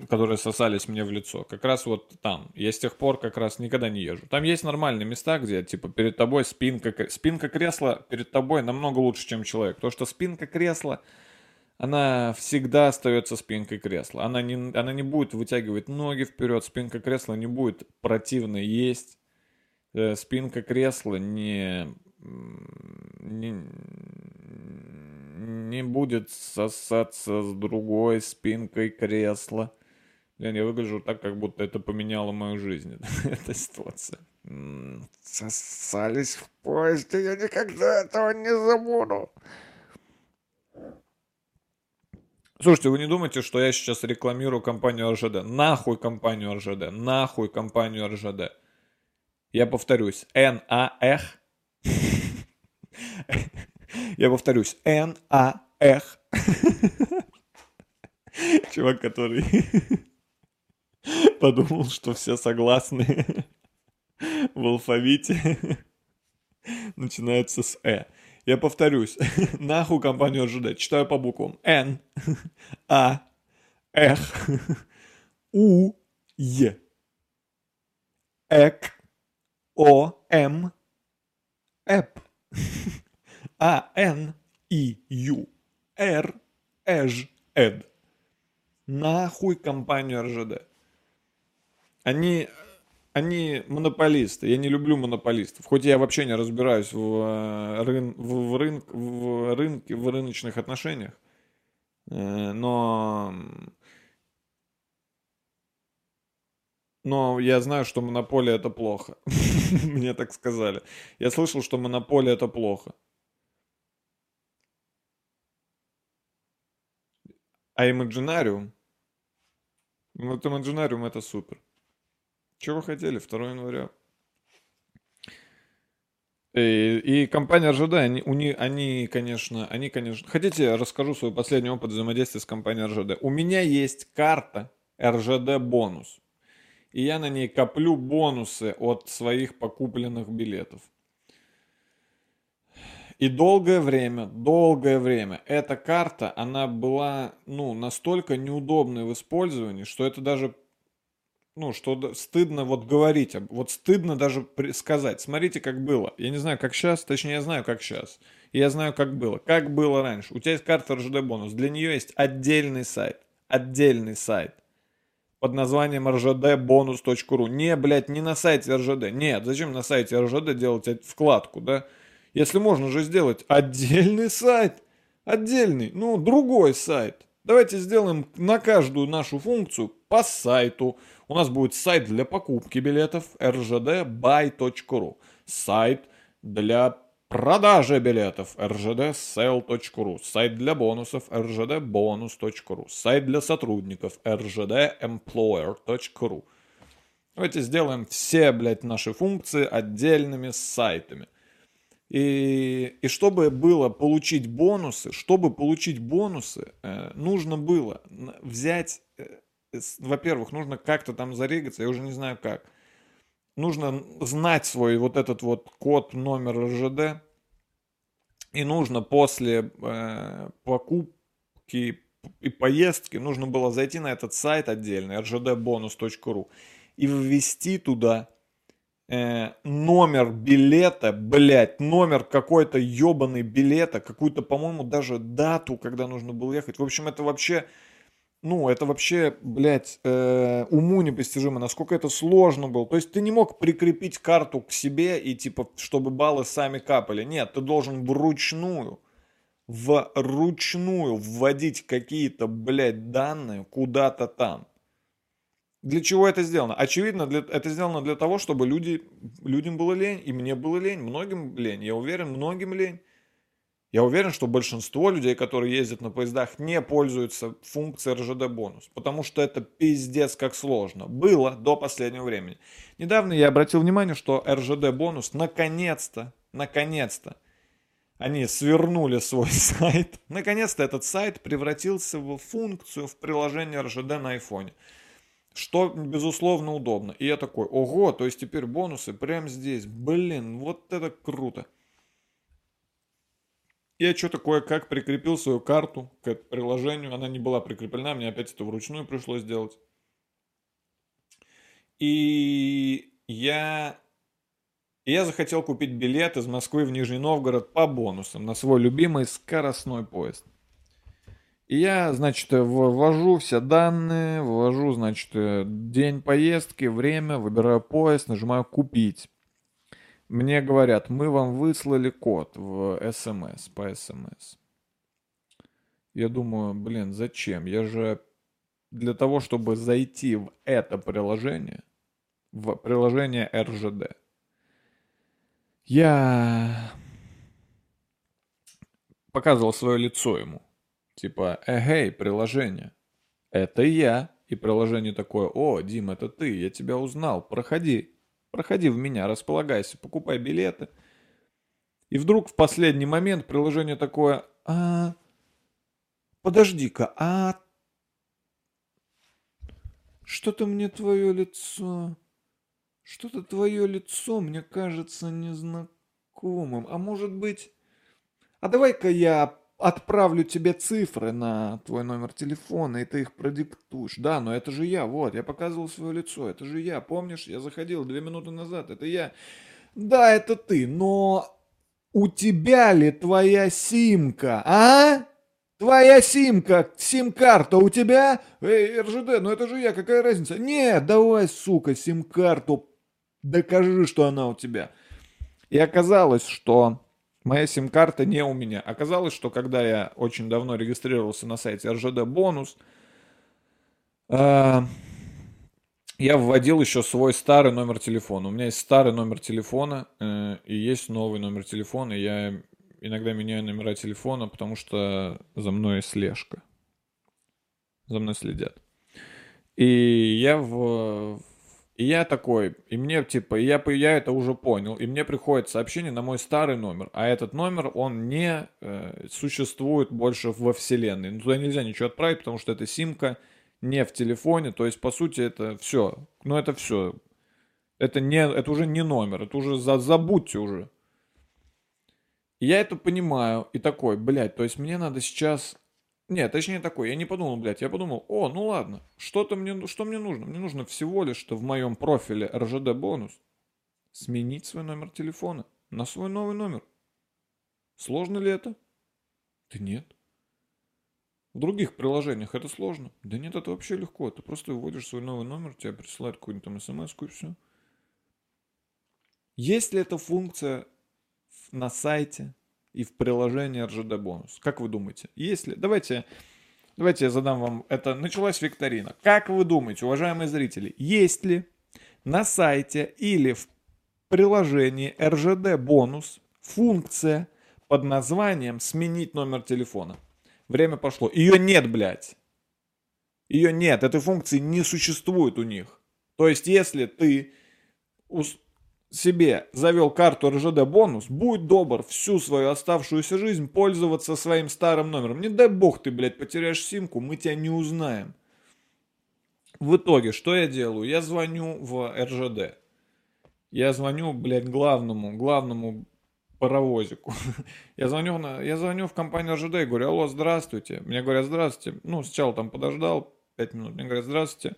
которые сосались мне в лицо. Как раз вот там. Я с тех пор как раз никогда не езжу. Там есть нормальные места, где, типа, перед тобой спинка... Спинка кресла перед тобой намного лучше, чем человек. Потому что спинка кресла, она всегда остается спинкой кресла. Она не, она не будет вытягивать ноги вперед. Спинка кресла не будет противно есть. Э, спинка кресла не... не не будет сосаться с другой спинкой кресла. Блин, я выгляжу так, как будто это поменяло мою жизнь, эта ситуация. Сосались в поезде, я никогда этого не забуду. Слушайте, вы не думаете, что я сейчас рекламирую компанию РЖД? Нахуй компанию РЖД, нахуй компанию РЖД. Я повторюсь, Н-А-Эх. Я повторюсь. Н-А-Х. Чувак, который подумал, что все согласны в алфавите начинаются с Э. Я повторюсь. Нахуй компанию РЖД. Читаю по буквам. Н, А, Х, У, Е. Эк, О, М, Эп. А, Н, И, Ю, Р, Эж, Эд. Нахуй компанию РЖД. Они, они монополисты. Я не люблю монополистов. Хоть я вообще не разбираюсь в, э, рын, в, в, рынк, в рынке, в рыночных отношениях. Э, но Но я знаю, что монополия это плохо. Мне так сказали. Я слышал, что монополия это плохо. А Imaginarium? Вот Imaginarium это супер. Чего хотели? 2 января. И, и компания РЖД, они, у них, они, конечно, они, конечно... Хотите, я расскажу свой последний опыт взаимодействия с компанией РЖД. У меня есть карта РЖД бонус. И я на ней коплю бонусы от своих покупленных билетов. И долгое время, долгое время эта карта, она была, ну, настолько неудобной в использовании, что это даже, ну, что стыдно вот говорить, вот стыдно даже сказать. Смотрите, как было. Я не знаю, как сейчас, точнее, я знаю, как сейчас. Я знаю, как было. Как было раньше. У тебя есть карта РЖД бонус. Для нее есть отдельный сайт. Отдельный сайт под названием rjdbonus.ru. Не, блядь, не на сайте РЖД. Нет, зачем на сайте РЖД делать вкладку, да? Если можно же сделать отдельный сайт, отдельный, ну, другой сайт. Давайте сделаем на каждую нашу функцию по сайту. У нас будет сайт для покупки билетов rgdbuy.ru. Сайт для продажи билетов rgdsell.ru. Сайт для бонусов rgdbonus.ru. Сайт для сотрудников rgdemployer.ru. Давайте сделаем все, блядь, наши функции отдельными сайтами. И, и чтобы было получить бонусы, чтобы получить бонусы, э, нужно было взять, э, во-первых, нужно как-то там зарегаться, я уже не знаю как. Нужно знать свой вот этот вот код, номер РЖД. И нужно после э, покупки и поездки, нужно было зайти на этот сайт отдельный, rgdbonus.ru, и ввести туда э, номер билета, блядь, номер какой-то ебаный билета, какую-то, по-моему, даже дату, когда нужно было ехать. В общем, это вообще, ну, это вообще, блядь, э, уму непостижимо, насколько это сложно было. То есть ты не мог прикрепить карту к себе и, типа, чтобы баллы сами капали. Нет, ты должен вручную, вручную вводить какие-то, блядь, данные куда-то там. Для чего это сделано? Очевидно, для, это сделано для того, чтобы люди, людям было лень, и мне было лень, многим лень. Я уверен, многим лень. Я уверен, что большинство людей, которые ездят на поездах, не пользуются функцией РЖД бонус, потому что это пиздец как сложно. Было до последнего времени. Недавно я обратил внимание, что РЖД бонус наконец-то, наконец-то, они свернули свой сайт. Наконец-то этот сайт превратился в функцию в приложении РЖД на айфоне. Что, безусловно, удобно. И я такой, ого, то есть теперь бонусы прямо здесь. Блин, вот это круто. Я что такое, как прикрепил свою карту к приложению. Она не была прикреплена, мне опять это вручную пришлось сделать. И я, я захотел купить билет из Москвы в Нижний Новгород по бонусам на свой любимый скоростной поезд. И я, значит, ввожу все данные, ввожу, значит, день поездки, время, выбираю поезд, нажимаю «Купить». Мне говорят, мы вам выслали код в СМС, по СМС. Я думаю, блин, зачем? Я же для того, чтобы зайти в это приложение, в приложение РЖД, я показывал свое лицо ему. Типа, эгей, приложение. Это я. И приложение такое, о, Дим, это ты, я тебя узнал, проходи. Проходи в меня, располагайся, покупай билеты. И вдруг в последний момент приложение такое, а, подожди-ка, а что-то мне твое лицо, что-то твое лицо мне кажется незнакомым. А может быть, а давай-ка я отправлю тебе цифры на твой номер телефона, и ты их продиктуешь. Да, но это же я, вот, я показывал свое лицо, это же я, помнишь, я заходил две минуты назад, это я. Да, это ты, но у тебя ли твоя симка, а? Твоя симка, сим-карта у тебя? Эй, РЖД, ну это же я, какая разница? Нет, давай, сука, сим-карту, докажи, что она у тебя. И оказалось, что Моя сим-карта не у меня. Оказалось, что когда я очень давно регистрировался на сайте РЖД Бонус, э, я вводил еще свой старый номер телефона. У меня есть старый номер телефона э, и есть новый номер телефона. И я иногда меняю номера телефона, потому что за мной слежка. За мной следят. И я в, и я такой, и мне типа, я, я это уже понял, и мне приходит сообщение на мой старый номер, а этот номер, он не э, существует больше во вселенной. Ну, туда нельзя ничего отправить, потому что это симка не в телефоне, то есть, по сути, это все. Ну, это все. Это, не, это уже не номер, это уже за, забудьте уже. И я это понимаю, и такой, блядь, то есть мне надо сейчас нет, точнее такой, я не подумал, блядь, я подумал, о, ну ладно, что-то мне, что мне нужно? Мне нужно всего лишь, что в моем профиле РЖД бонус сменить свой номер телефона на свой новый номер. Сложно ли это? Да нет. В других приложениях это сложно. Да нет, это вообще легко. Ты просто вводишь свой новый номер, тебе присылают какую-нибудь там смс и все. Есть ли эта функция на сайте и в приложении РЖД бонус? Как вы думаете? Если, давайте, давайте я задам вам, это началась викторина. Как вы думаете, уважаемые зрители, есть ли на сайте или в приложении РЖД бонус функция под названием «Сменить номер телефона». Время пошло. Ее нет, блядь. Ее нет. Этой функции не существует у них. То есть, если ты себе завел карту РЖД бонус, будь добр всю свою оставшуюся жизнь пользоваться своим старым номером. Не дай бог ты, блядь, потеряешь симку, мы тебя не узнаем. В итоге, что я делаю? Я звоню в РЖД. Я звоню, блядь, главному, главному паровозику. я, звоню на, я звоню в компанию РЖД и говорю, алло, здравствуйте. Мне говорят, здравствуйте. Ну, сначала там подождал 5 минут. Мне говорят, здравствуйте.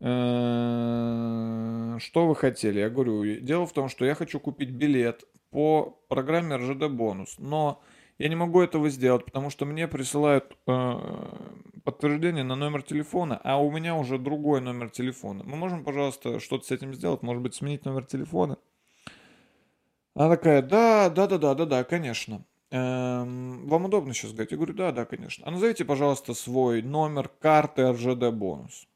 Э, что вы хотели? Я говорю, дело в том, что я хочу купить билет по программе РЖД бонус, но я не могу этого сделать, потому что мне присылают э, подтверждение на номер телефона, а у меня уже другой номер телефона. Мы можем, пожалуйста, что-то с этим сделать? Может быть, сменить номер телефона? Она такая, да, да, да, да, да, да, конечно. Эм, вам удобно сейчас говорить? Я говорю, да, да, конечно. А назовите, пожалуйста, свой номер карты РЖД бонус.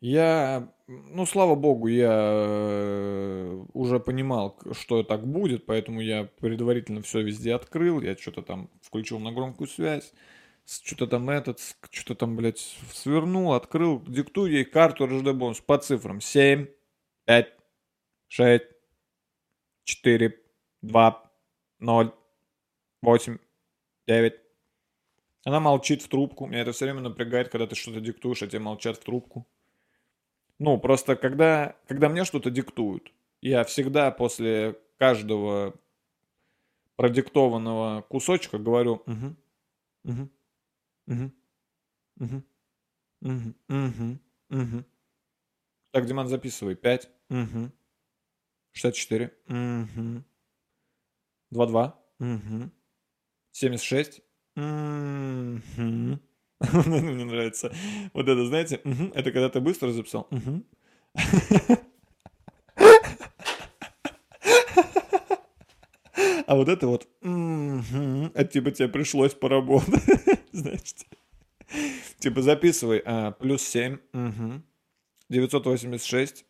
Я, ну, слава богу, я э, уже понимал, что так будет, поэтому я предварительно все везде открыл, я что-то там включил на громкую связь, что-то там этот, что-то там, блядь, свернул, открыл, диктую ей карту РЖД бонус по цифрам 7, 5, 6, 4, 2, 0, 8, 9. Она молчит в трубку. Меня это все время напрягает, когда ты что-то диктуешь, а тебе молчат в трубку. Ну, просто когда, когда мне что-то диктуют, я всегда после каждого продиктованного кусочка говорю угу, угу, угу, угу, угу, угу, угу. Так, Диман, записывай. 5, угу, 64, угу, 22, угу, 76, угу. Ну, мне нравится. Вот это, знаете, это когда ты быстро записал. А вот это вот, это типа тебе пришлось поработать, значит. Типа записывай, а, плюс 7, угу. 986.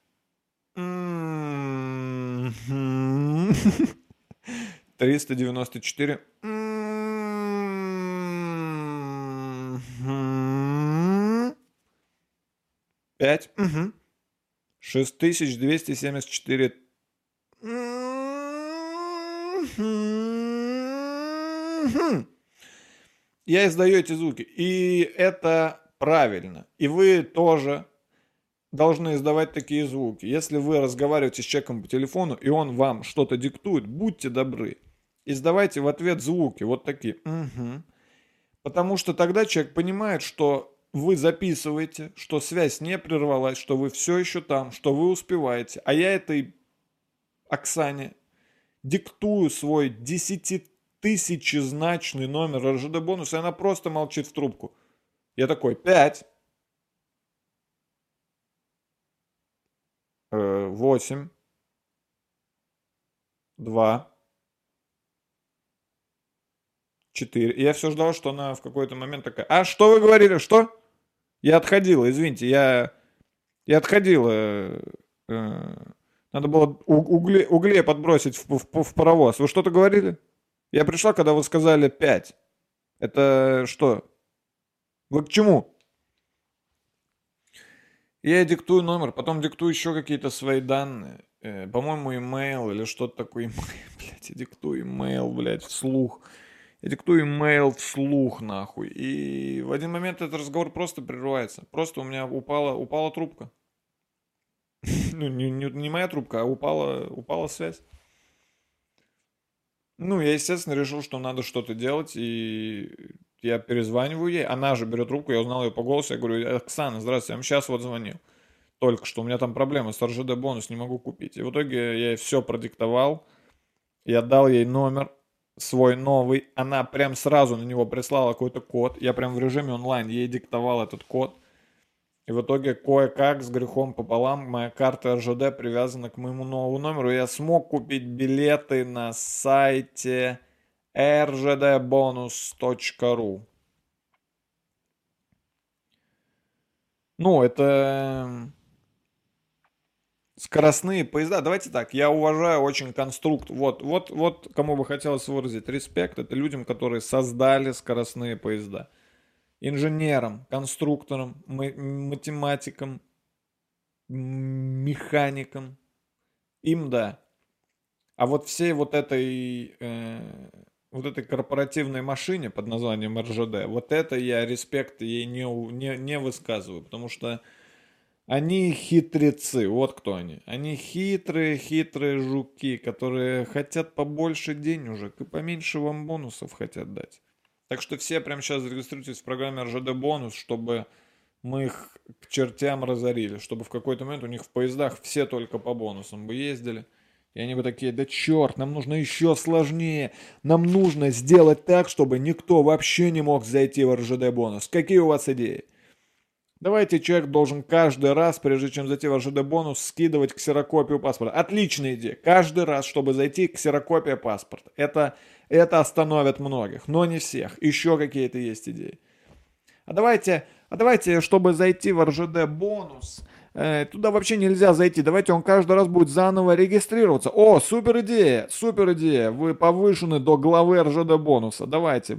Триста девяносто четыре. 5. Угу. 6274. Я издаю эти звуки. И это правильно. И вы тоже должны издавать такие звуки. Если вы разговариваете с человеком по телефону, и он вам что-то диктует, будьте добры. Издавайте в ответ звуки, вот такие. Угу. Потому что тогда человек понимает, что вы записываете, что связь не прервалась, что вы все еще там, что вы успеваете, а я этой Оксане диктую свой десятитысячезначный номер РЖД бонуса, и она просто молчит в трубку. Я такой, пять, э, восемь, два, четыре. И я все ждал, что она в какой-то момент такая, а что вы говорили, что? Я отходил, извините, я, я отходил. Э, э, надо было угле, угле подбросить в, в, в паровоз. Вы что-то говорили? Я пришла, когда вы сказали 5. Это что? Вы к чему? Я диктую номер, потом диктую еще какие-то свои данные. Э, по-моему, имейл или что-то такое. Блять, я диктую имейл, блядь, вслух. Я диктую имейл вслух, нахуй. И в один момент этот разговор просто прерывается. Просто у меня упала, упала трубка. Ну, не, не, не моя трубка, а упала, упала связь. Ну, я, естественно, решил, что надо что-то делать, и я перезваниваю ей. Она же берет трубку, я узнал ее по голосу, я говорю, Оксана, здравствуйте, я вам сейчас вот звонил. Только что, у меня там проблема с РЖД бонус, не могу купить. И в итоге я ей все продиктовал, я дал ей номер, свой новый, она прям сразу на него прислала какой-то код, я прям в режиме онлайн ей диктовал этот код, И в итоге кое-как с грехом пополам моя карта РЖД привязана к моему новому номеру. Я смог купить билеты на сайте rgdbonus.ru. Ну, это скоростные поезда. Давайте так, я уважаю очень конструкт. Вот, вот, вот кому бы хотелось выразить респект, это людям, которые создали скоростные поезда инженером, конструктором, математиком, механиком. Им да. А вот всей вот этой, э, вот этой корпоративной машине под названием РЖД, вот это я респект ей не, не, не высказываю, потому что они хитрецы, вот кто они. Они хитрые, хитрые жуки, которые хотят побольше денежек и поменьше вам бонусов хотят дать. Так что все прямо сейчас зарегистрируйтесь в программе РЖД бонус, чтобы мы их к чертям разорили, чтобы в какой-то момент у них в поездах все только по бонусам бы ездили. И они бы такие, да черт, нам нужно еще сложнее. Нам нужно сделать так, чтобы никто вообще не мог зайти в РЖД бонус. Какие у вас идеи? Давайте человек должен каждый раз, прежде чем зайти в РЖД бонус, скидывать ксерокопию паспорта. Отличная идея. Каждый раз, чтобы зайти, ксерокопия паспорта. Это это остановит многих, но не всех. Еще какие-то есть идеи. А давайте, а давайте, чтобы зайти в РЖД бонус, туда вообще нельзя зайти. Давайте он каждый раз будет заново регистрироваться. О, супер идея, супер идея. Вы повышены до главы РЖД бонуса. Давайте.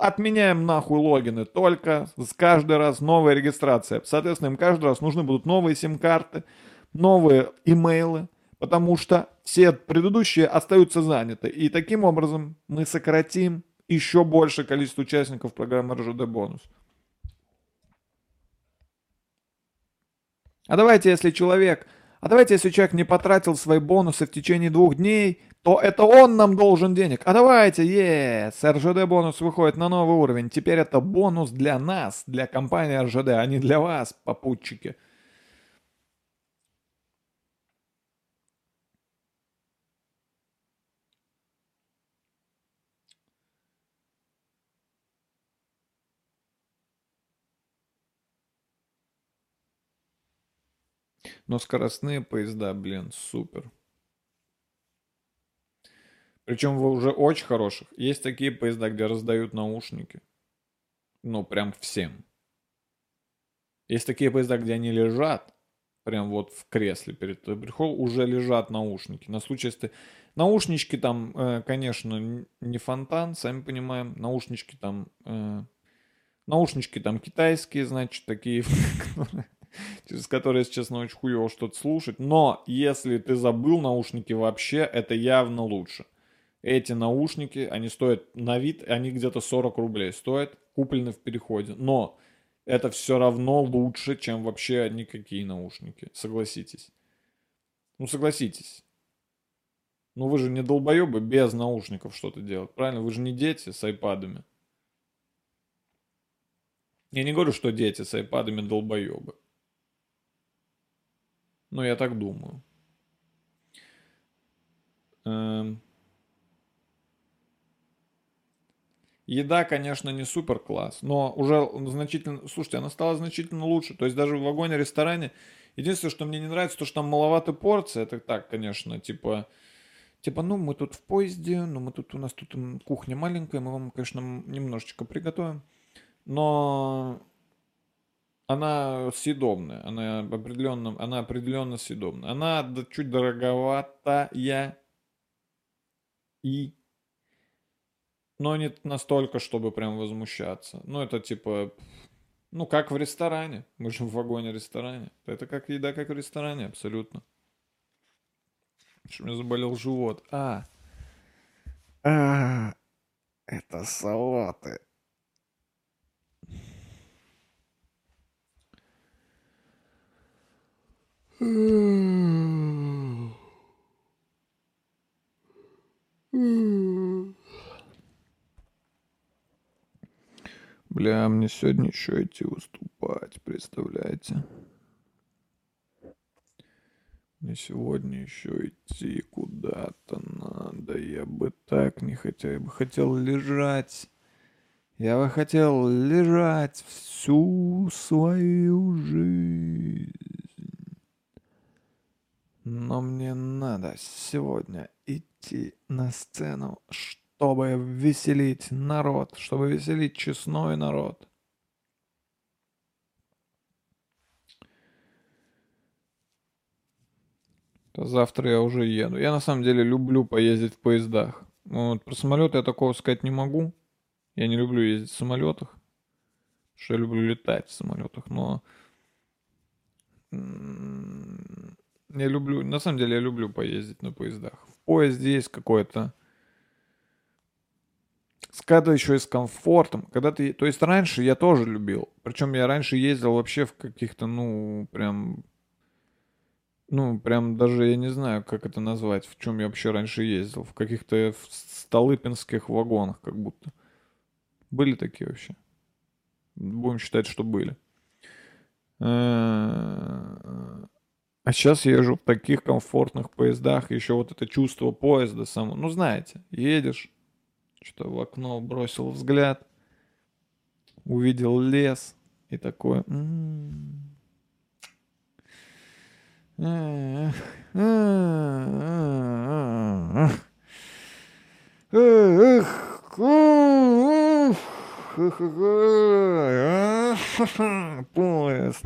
Отменяем нахуй логины. Только с каждый раз новая регистрация. Соответственно, им каждый раз нужны будут новые сим-карты, новые имейлы, потому что все предыдущие остаются заняты. И таким образом мы сократим еще больше количество участников программы РЖД бонус. А давайте, если человек, а давайте, если человек не потратил свои бонусы в течение двух дней, то это он нам должен денег. А давайте, yes, РЖД бонус выходит на новый уровень. Теперь это бонус для нас, для компании РЖД, а не для вас, попутчики. Но скоростные поезда, блин, супер. Причем в уже очень хороших. Есть такие поезда, где раздают наушники. Ну, прям всем. Есть такие поезда, где они лежат, прям вот в кресле перед тобой прихол, уже лежат наушники. На случай, если Наушнички там, э, конечно, не фонтан, сами понимаем. Наушнички там... Э, наушнички там китайские, значит, такие, через которые, если честно, очень хуево что-то слушать. Но если ты забыл наушники вообще, это явно лучше. Эти наушники, они стоят на вид, они где-то 40 рублей стоят, куплены в переходе. Но это все равно лучше, чем вообще никакие наушники. Согласитесь. Ну, согласитесь. Ну, вы же не долбоебы без наушников что-то делать, правильно? Вы же не дети с айпадами. Я не говорю, что дети с айпадами долбоебы. Ну, я так думаю. Эм... Еда, конечно, не супер класс, но уже значительно... Слушайте, она стала значительно лучше. То есть даже в вагоне-ресторане... Единственное, что мне не нравится, то, что там маловато порции. Это так, конечно, типа... Типа, ну, мы тут в поезде, ну, мы тут, у нас тут кухня маленькая, мы вам, конечно, немножечко приготовим. Но она съедобная, она определенно, она определенно съедобная. Она чуть дороговатая и но не настолько, чтобы прям возмущаться. Ну, это типа, ну, как в ресторане. Мы же в вагоне-ресторане. Это как еда, как в ресторане, абсолютно. Что у меня заболел живот. А. А. Это салаты. Бля, мне сегодня еще идти выступать, представляете? Мне сегодня еще идти куда-то надо. Я бы так не хотел. Я бы хотел лежать Я бы хотел лежать всю свою жизнь. Но мне надо сегодня идти на сцену, чтобы веселить народ, чтобы веселить честной народ. Завтра я уже еду. Я на самом деле люблю поездить в поездах. Вот, про самолет я такого сказать не могу. Я не люблю ездить в самолетах. Что я люблю летать в самолетах, но... Я люблю, на самом деле я люблю поездить на поездах. В поезде есть какое-то когда еще и с комфортом, когда ты, то есть раньше я тоже любил, причем я раньше ездил вообще в каких-то, ну, прям ну, прям даже я не знаю, как это назвать, в чем я вообще раньше ездил. В каких-то столыпинских вагонах как будто. Были такие вообще? Будем считать, что были. А сейчас езжу в таких комфортных поездах. Еще вот это чувство поезда само. Ну, знаете, едешь, что-то в окно бросил взгляд, увидел лес и такое... М-м-м. Поезд.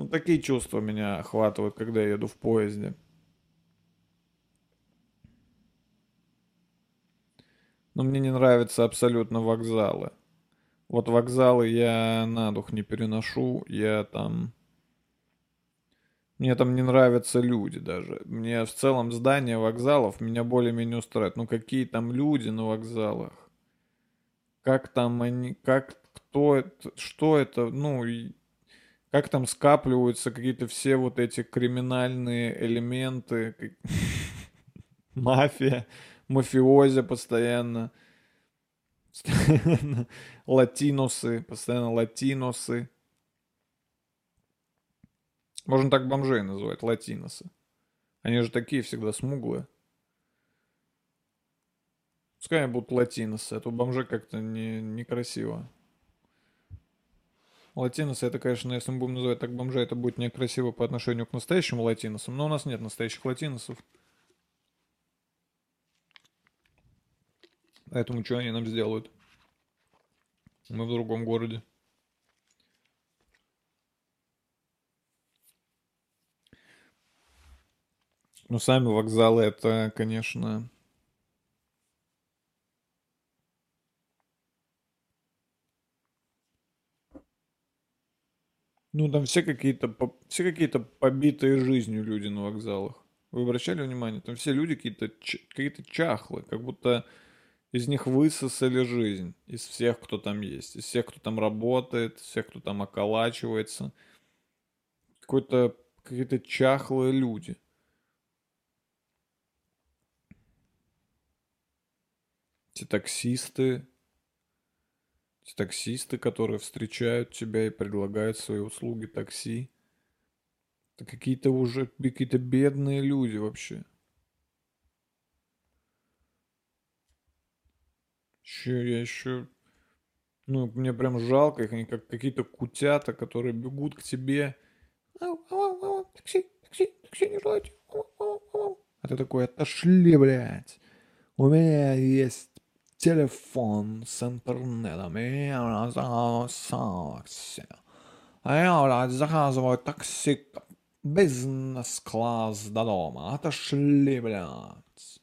Ну, такие чувства меня охватывают, когда я еду в поезде. Но мне не нравятся абсолютно вокзалы. Вот вокзалы я на дух не переношу. Я там мне там не нравятся люди даже. Мне в целом здание вокзалов меня более-менее устраивает. Ну какие там люди на вокзалах? Как там они, как, кто это, что это, ну, как там скапливаются какие-то все вот эти криминальные элементы, мафия, мафиози постоянно, латиносы, постоянно латиносы. Можно так бомжей называть, латиносы. Они же такие всегда смуглые. Пускай они будут латиносы, а то бомжи как-то не, некрасиво. Латиносы, это, конечно, если мы будем называть так бомжей, это будет некрасиво по отношению к настоящим латиносам, но у нас нет настоящих латиносов. Поэтому что они нам сделают? Мы в другом городе. Ну, сами вокзалы, это, конечно... Ну, там все какие-то, все какие-то побитые жизнью люди на вокзалах. Вы обращали внимание? Там все люди какие-то какие-то чахлые, как будто из них высосали жизнь. Из всех, кто там есть. Из всех, кто там работает, из всех, кто там околачивается. Какой-то какие-то чахлые люди. Эти таксисты, эти таксисты, которые встречают тебя и предлагают свои услуги такси. Это какие-то уже какие-то бедные люди вообще. Еще я еще... Ну, мне прям жалко их, они как какие-то кутята, которые бегут к тебе. Такси, такси, такси, не желаете? А ты такой, отошли, блядь. У меня есть телефон с интернетом, и я Я заказываю такси бизнес-класс до дома. Отошли, блядь.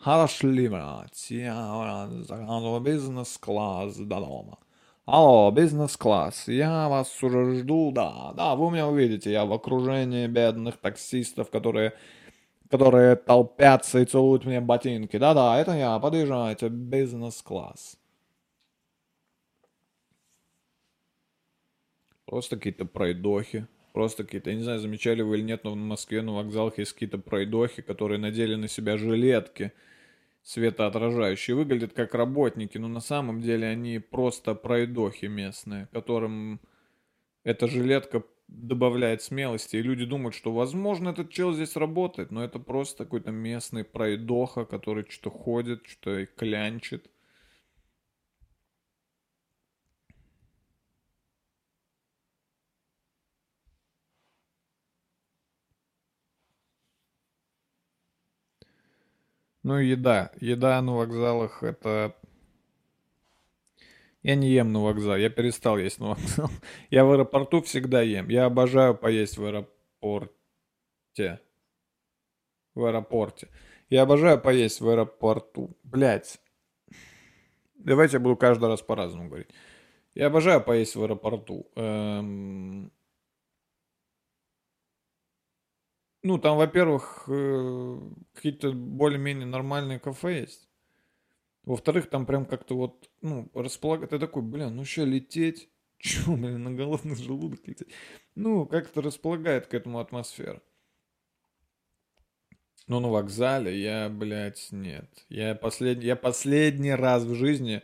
Отошли, блядь. Я заказываю бизнес-класс до дома. Алло, бизнес-класс, я вас уже жду, да, да, вы меня увидите, я в окружении бедных таксистов, которые которые толпятся и целуют мне ботинки. Да-да, это я, подъезжайте, бизнес-класс. Просто какие-то пройдохи. Просто какие-то, я не знаю, замечали вы или нет, но в Москве на вокзалах есть какие-то пройдохи, которые надели на себя жилетки светоотражающие. Выглядят как работники, но на самом деле они просто пройдохи местные, которым эта жилетка добавляет смелости, и люди думают, что, возможно, этот чел здесь работает, но это просто какой-то местный пройдоха, который что-то ходит, что-то клянчит. Ну и еда. Еда на вокзалах это я не ем на вокзале, я перестал есть на вокзал. Я в аэропорту всегда ем. Я обожаю поесть в аэропорте. В аэропорте. Я обожаю поесть в аэропорту. Блять. Давайте я буду каждый раз по-разному говорить. Я обожаю поесть в аэропорту. Эм... Ну, там, во-первых, э, какие-то более-менее нормальные кафе есть. Во-вторых, там прям как-то вот, ну, располагает. Ты такой, блин, ну что, лететь? Чё, блин, на голодный желудок лететь? Ну, как-то располагает к этому атмосфера. Но на вокзале я, блядь, нет. Я, послед... я последний раз в жизни,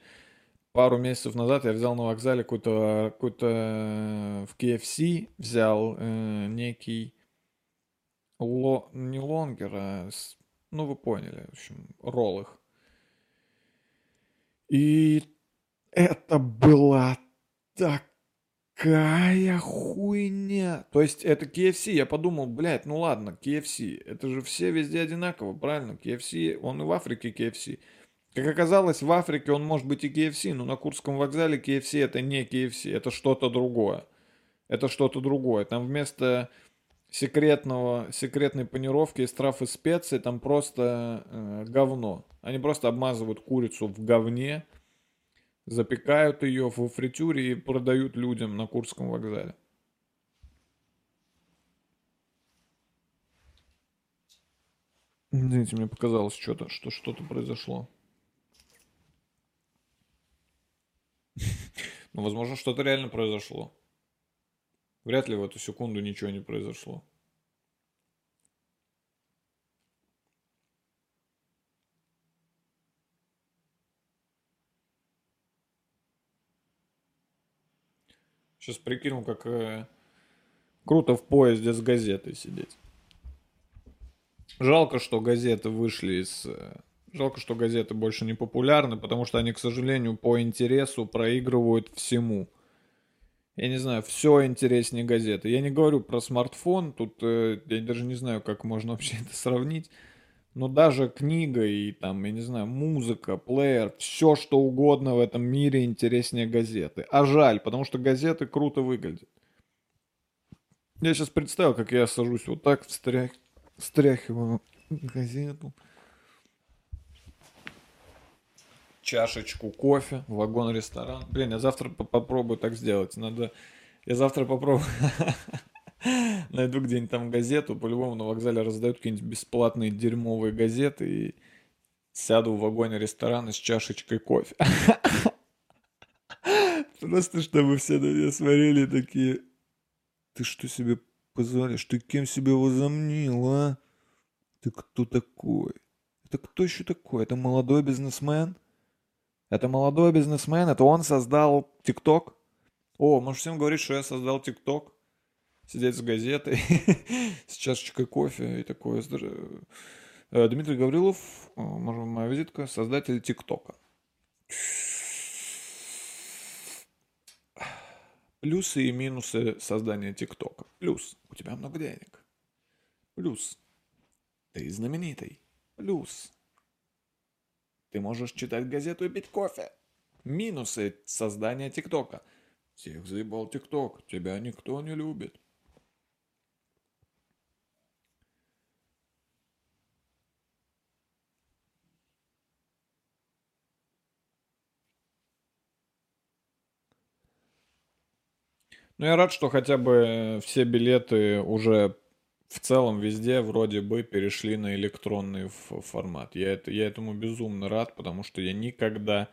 пару месяцев назад, я взял на вокзале какой-то, какой-то в KFC, взял э, некий ло... не лонгер, а, ну вы поняли, в общем, ролл их. И это была такая хуйня. То есть это KFC. Я подумал, блядь, ну ладно, KFC. Это же все везде одинаково, правильно? KFC, он и в Африке KFC. Как оказалось, в Африке он может быть и KFC, но на Курском вокзале KFC это не KFC, это что-то другое. Это что-то другое. Там вместо секретного, секретной панировки из трав и специй там просто э, говно. Они просто обмазывают курицу в говне, запекают ее в фритюре и продают людям на Курском вокзале. Извините, мне показалось что-то, что что-то произошло. Ну, возможно, что-то реально произошло. Вряд ли в эту секунду ничего не произошло. Сейчас прикинул, как э, круто в поезде с газетой сидеть. Жалко, что газеты вышли из... Э, жалко, что газеты больше не популярны, потому что они, к сожалению, по интересу проигрывают всему я не знаю, все интереснее газеты. Я не говорю про смартфон, тут э, я даже не знаю, как можно вообще это сравнить. Но даже книга и там, я не знаю, музыка, плеер, все что угодно в этом мире интереснее газеты. А жаль, потому что газеты круто выглядят. Я сейчас представил, как я сажусь вот так, встрях... встряхиваю газету. Чашечку кофе вагон-ресторан. Блин, я завтра попробую так сделать. Надо... Я завтра попробую... Найду где-нибудь там газету. По-любому на вокзале раздают какие-нибудь бесплатные дерьмовые газеты. И сяду в вагоне-ресторана с чашечкой кофе. Просто чтобы все на меня смотрели такие... Ты что себе позволишь? Ты кем себя возомнил, а? Ты кто такой? Это кто еще такой? Это молодой бизнесмен? Это молодой бизнесмен, это он создал ТикТок. О, может всем говорить, что я создал ТикТок? Сидеть с газетой, с чашечкой кофе и такое. Э, Дмитрий Гаврилов, э, моя визитка, создатель ТикТока. Плюсы и минусы создания ТикТока. Плюс, у тебя много денег. Плюс, ты знаменитый. Плюс, ты можешь читать газету и пить кофе. Минусы создания ТикТока. Всех заебал ТикТок. Тебя никто не любит. Ну, я рад, что хотя бы все билеты уже в целом везде вроде бы перешли на электронный формат. Я, это, я этому безумно рад, потому что я никогда,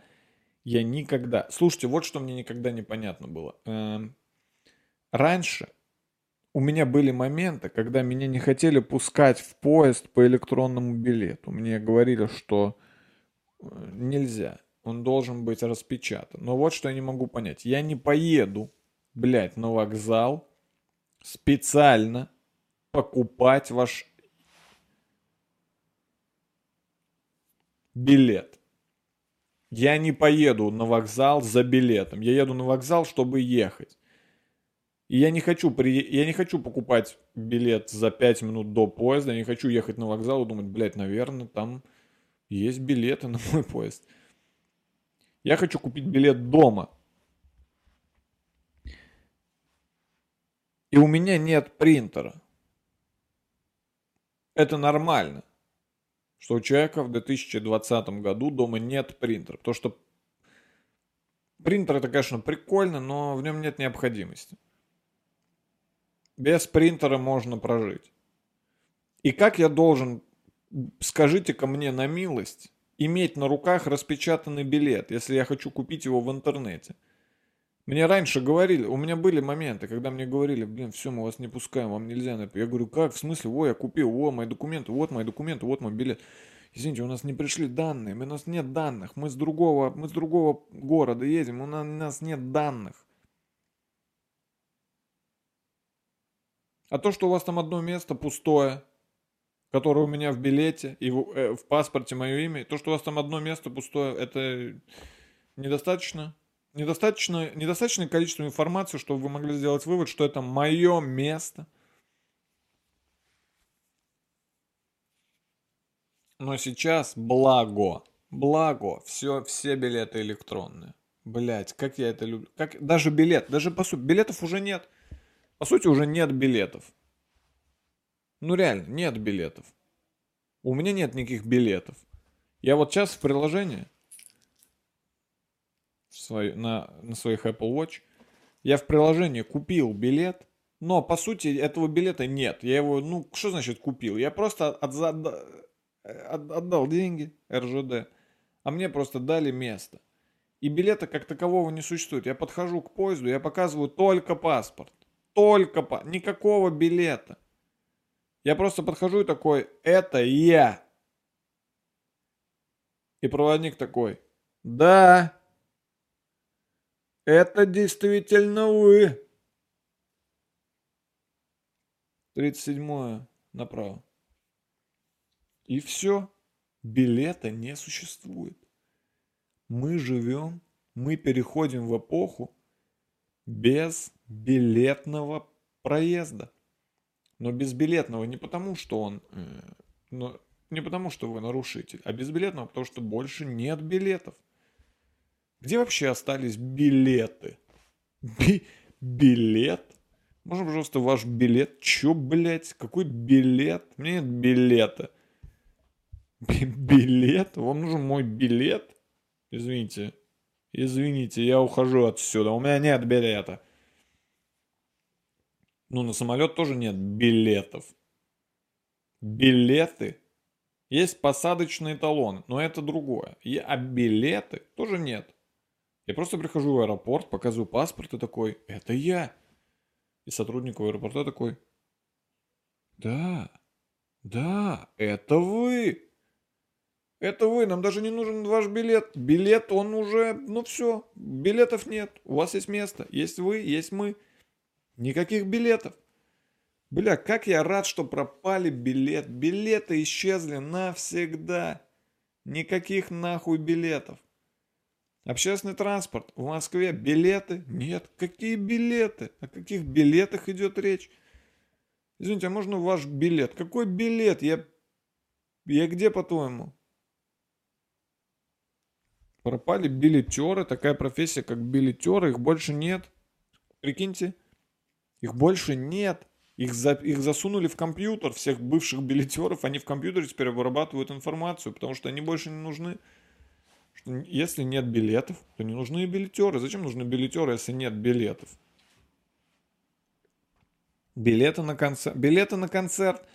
я никогда... Слушайте, вот что мне никогда непонятно было. Эм, раньше у меня были моменты, когда меня не хотели пускать в поезд по электронному билету. Мне говорили, что э, нельзя, он должен быть распечатан. Но вот что я не могу понять. Я не поеду, блядь, на вокзал специально покупать ваш билет. Я не поеду на вокзал за билетом. Я еду на вокзал, чтобы ехать. И я не хочу, при... я не хочу покупать билет за 5 минут до поезда. Я не хочу ехать на вокзал и думать, блядь, наверное, там Есть билеты на мой поезд. Я хочу купить билет дома. И у меня нет принтера. Это нормально, что у человека в 2020 году дома нет принтера. Потому что принтер это, конечно, прикольно, но в нем нет необходимости. Без принтера можно прожить. И как я должен, скажите ко мне на милость, иметь на руках распечатанный билет, если я хочу купить его в интернете? Мне раньше говорили, у меня были моменты, когда мне говорили, блин, все, мы вас не пускаем, вам нельзя. Я говорю, как, в смысле, о, я купил, о, мои документы, вот мои документы, вот мой билет. Извините, у нас не пришли данные, у нас нет данных, мы с другого, мы с другого города едем, у нас нет данных. А то, что у вас там одно место пустое, которое у меня в билете и в, э, в паспорте мое имя, то, что у вас там одно место пустое, это недостаточно. Недостаточно, недостаточное количество информации, чтобы вы могли сделать вывод, что это мое место. Но сейчас благо, благо, все, все билеты электронные. Блять, как я это люблю. Как, даже билет, даже по сути, билетов уже нет. По сути, уже нет билетов. Ну реально, нет билетов. У меня нет никаких билетов. Я вот сейчас в приложении в свой, на, на своих Apple Watch, я в приложении купил билет, но по сути этого билета нет. Я его, ну, что значит купил? Я просто от, от, от, отдал деньги РЖД, а мне просто дали место. И билета как такового не существует. Я подхожу к поезду, я показываю только паспорт. Только по... Никакого билета. Я просто подхожу и такой, это я. И проводник такой, да, это действительно вы. 37 направо. И все. Билета не существует. Мы живем, мы переходим в эпоху без билетного проезда. Но безбилетного не потому, что он... Э, но не потому, что вы нарушитель, а безбилетного, потому что больше нет билетов. Где вообще остались билеты? Би билет? Можно, пожалуйста, ваш билет? Чё, блядь? Какой билет? Мне нет билета. Би билет? Вам нужен мой билет? Извините. Извините, я ухожу отсюда. У меня нет билета. Ну, на самолет тоже нет билетов. Билеты. Есть посадочные талоны, но это другое. А билеты тоже нет. Я просто прихожу в аэропорт, показываю паспорт и такой, это я. И сотрудник аэропорта такой, да, да, это вы. Это вы, нам даже не нужен ваш билет. Билет, он уже, ну все, билетов нет. У вас есть место, есть вы, есть мы. Никаких билетов. Бля, как я рад, что пропали билет. Билеты исчезли навсегда. Никаких нахуй билетов. Общественный транспорт. В Москве билеты? Нет. Какие билеты? О каких билетах идет речь? Извините, а можно ваш билет? Какой билет? Я... Я где, по-твоему? Пропали билетеры. Такая профессия, как билетеры. Их больше нет. Прикиньте. Их больше нет. Их, за, их засунули в компьютер, всех бывших билетеров. Они в компьютере теперь вырабатывают информацию, потому что они больше не нужны. Если нет билетов, то не нужны билетеры. Зачем нужны билетеры, если нет билетов? Билеты на концерт. Билеты на концерт.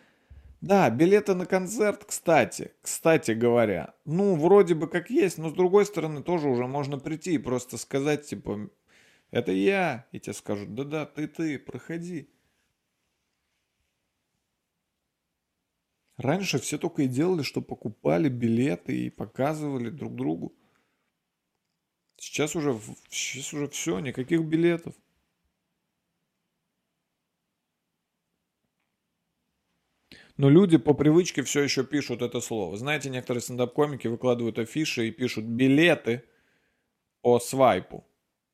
Да, билеты на концерт, кстати, кстати говоря, ну, вроде бы как есть, но с другой стороны тоже уже можно прийти и просто сказать, типа, это я. И тебе скажут, да-да, ты-ты, проходи. Раньше все только и делали, что покупали билеты и показывали друг другу. Сейчас уже, сейчас уже все, никаких билетов. Но люди по привычке все еще пишут это слово. Знаете, некоторые стендап-комики выкладывают афиши и пишут билеты по свайпу.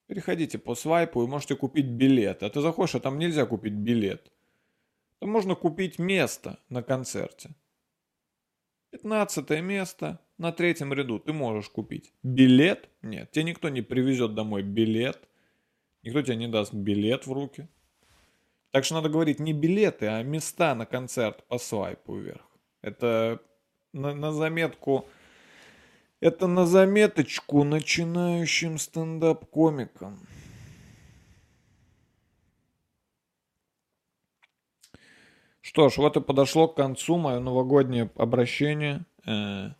Переходите по свайпу и можете купить билет. А ты заходишь, а там нельзя купить билет. Там можно купить место на концерте. 15 место на третьем ряду ты можешь купить. Билет? Нет, тебе никто не привезет домой билет. Никто тебе не даст билет в руки. Так что надо говорить не билеты, а места на концерт по свайпу вверх. Это на, на заметку... Это на заметочку начинающим стендап-комикам. Что ж, вот и подошло к концу мое новогоднее обращение. Э,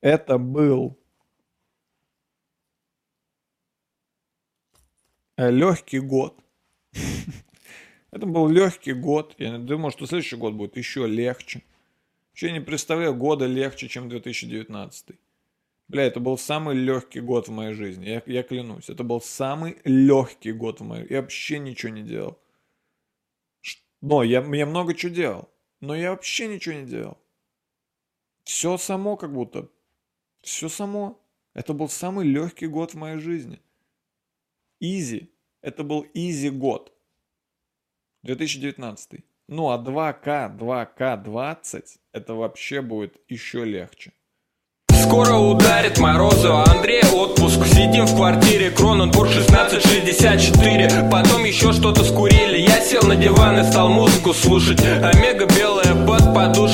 это был э, легкий год. Это был легкий год. Я думаю, что следующий год будет еще легче. Вообще не представляю года легче, чем 2019. Бля, это был самый легкий год в моей жизни. Я, я клянусь. Это был самый легкий год в моей. Я вообще ничего не делал. Но я, я много чего делал. Но я вообще ничего не делал. Все само как будто. Все само. Это был самый легкий год в моей жизни. Изи. Это был изи год. 2019. Ну а 2К, 2К20 это вообще будет еще легче. Скоро ударит морозу, а Андрей отпуск. Сидим в квартире, Кроненбург 1664 Потом еще что-то скурили. Я сел на диван и стал музыку слушать. Омега белая под подушкой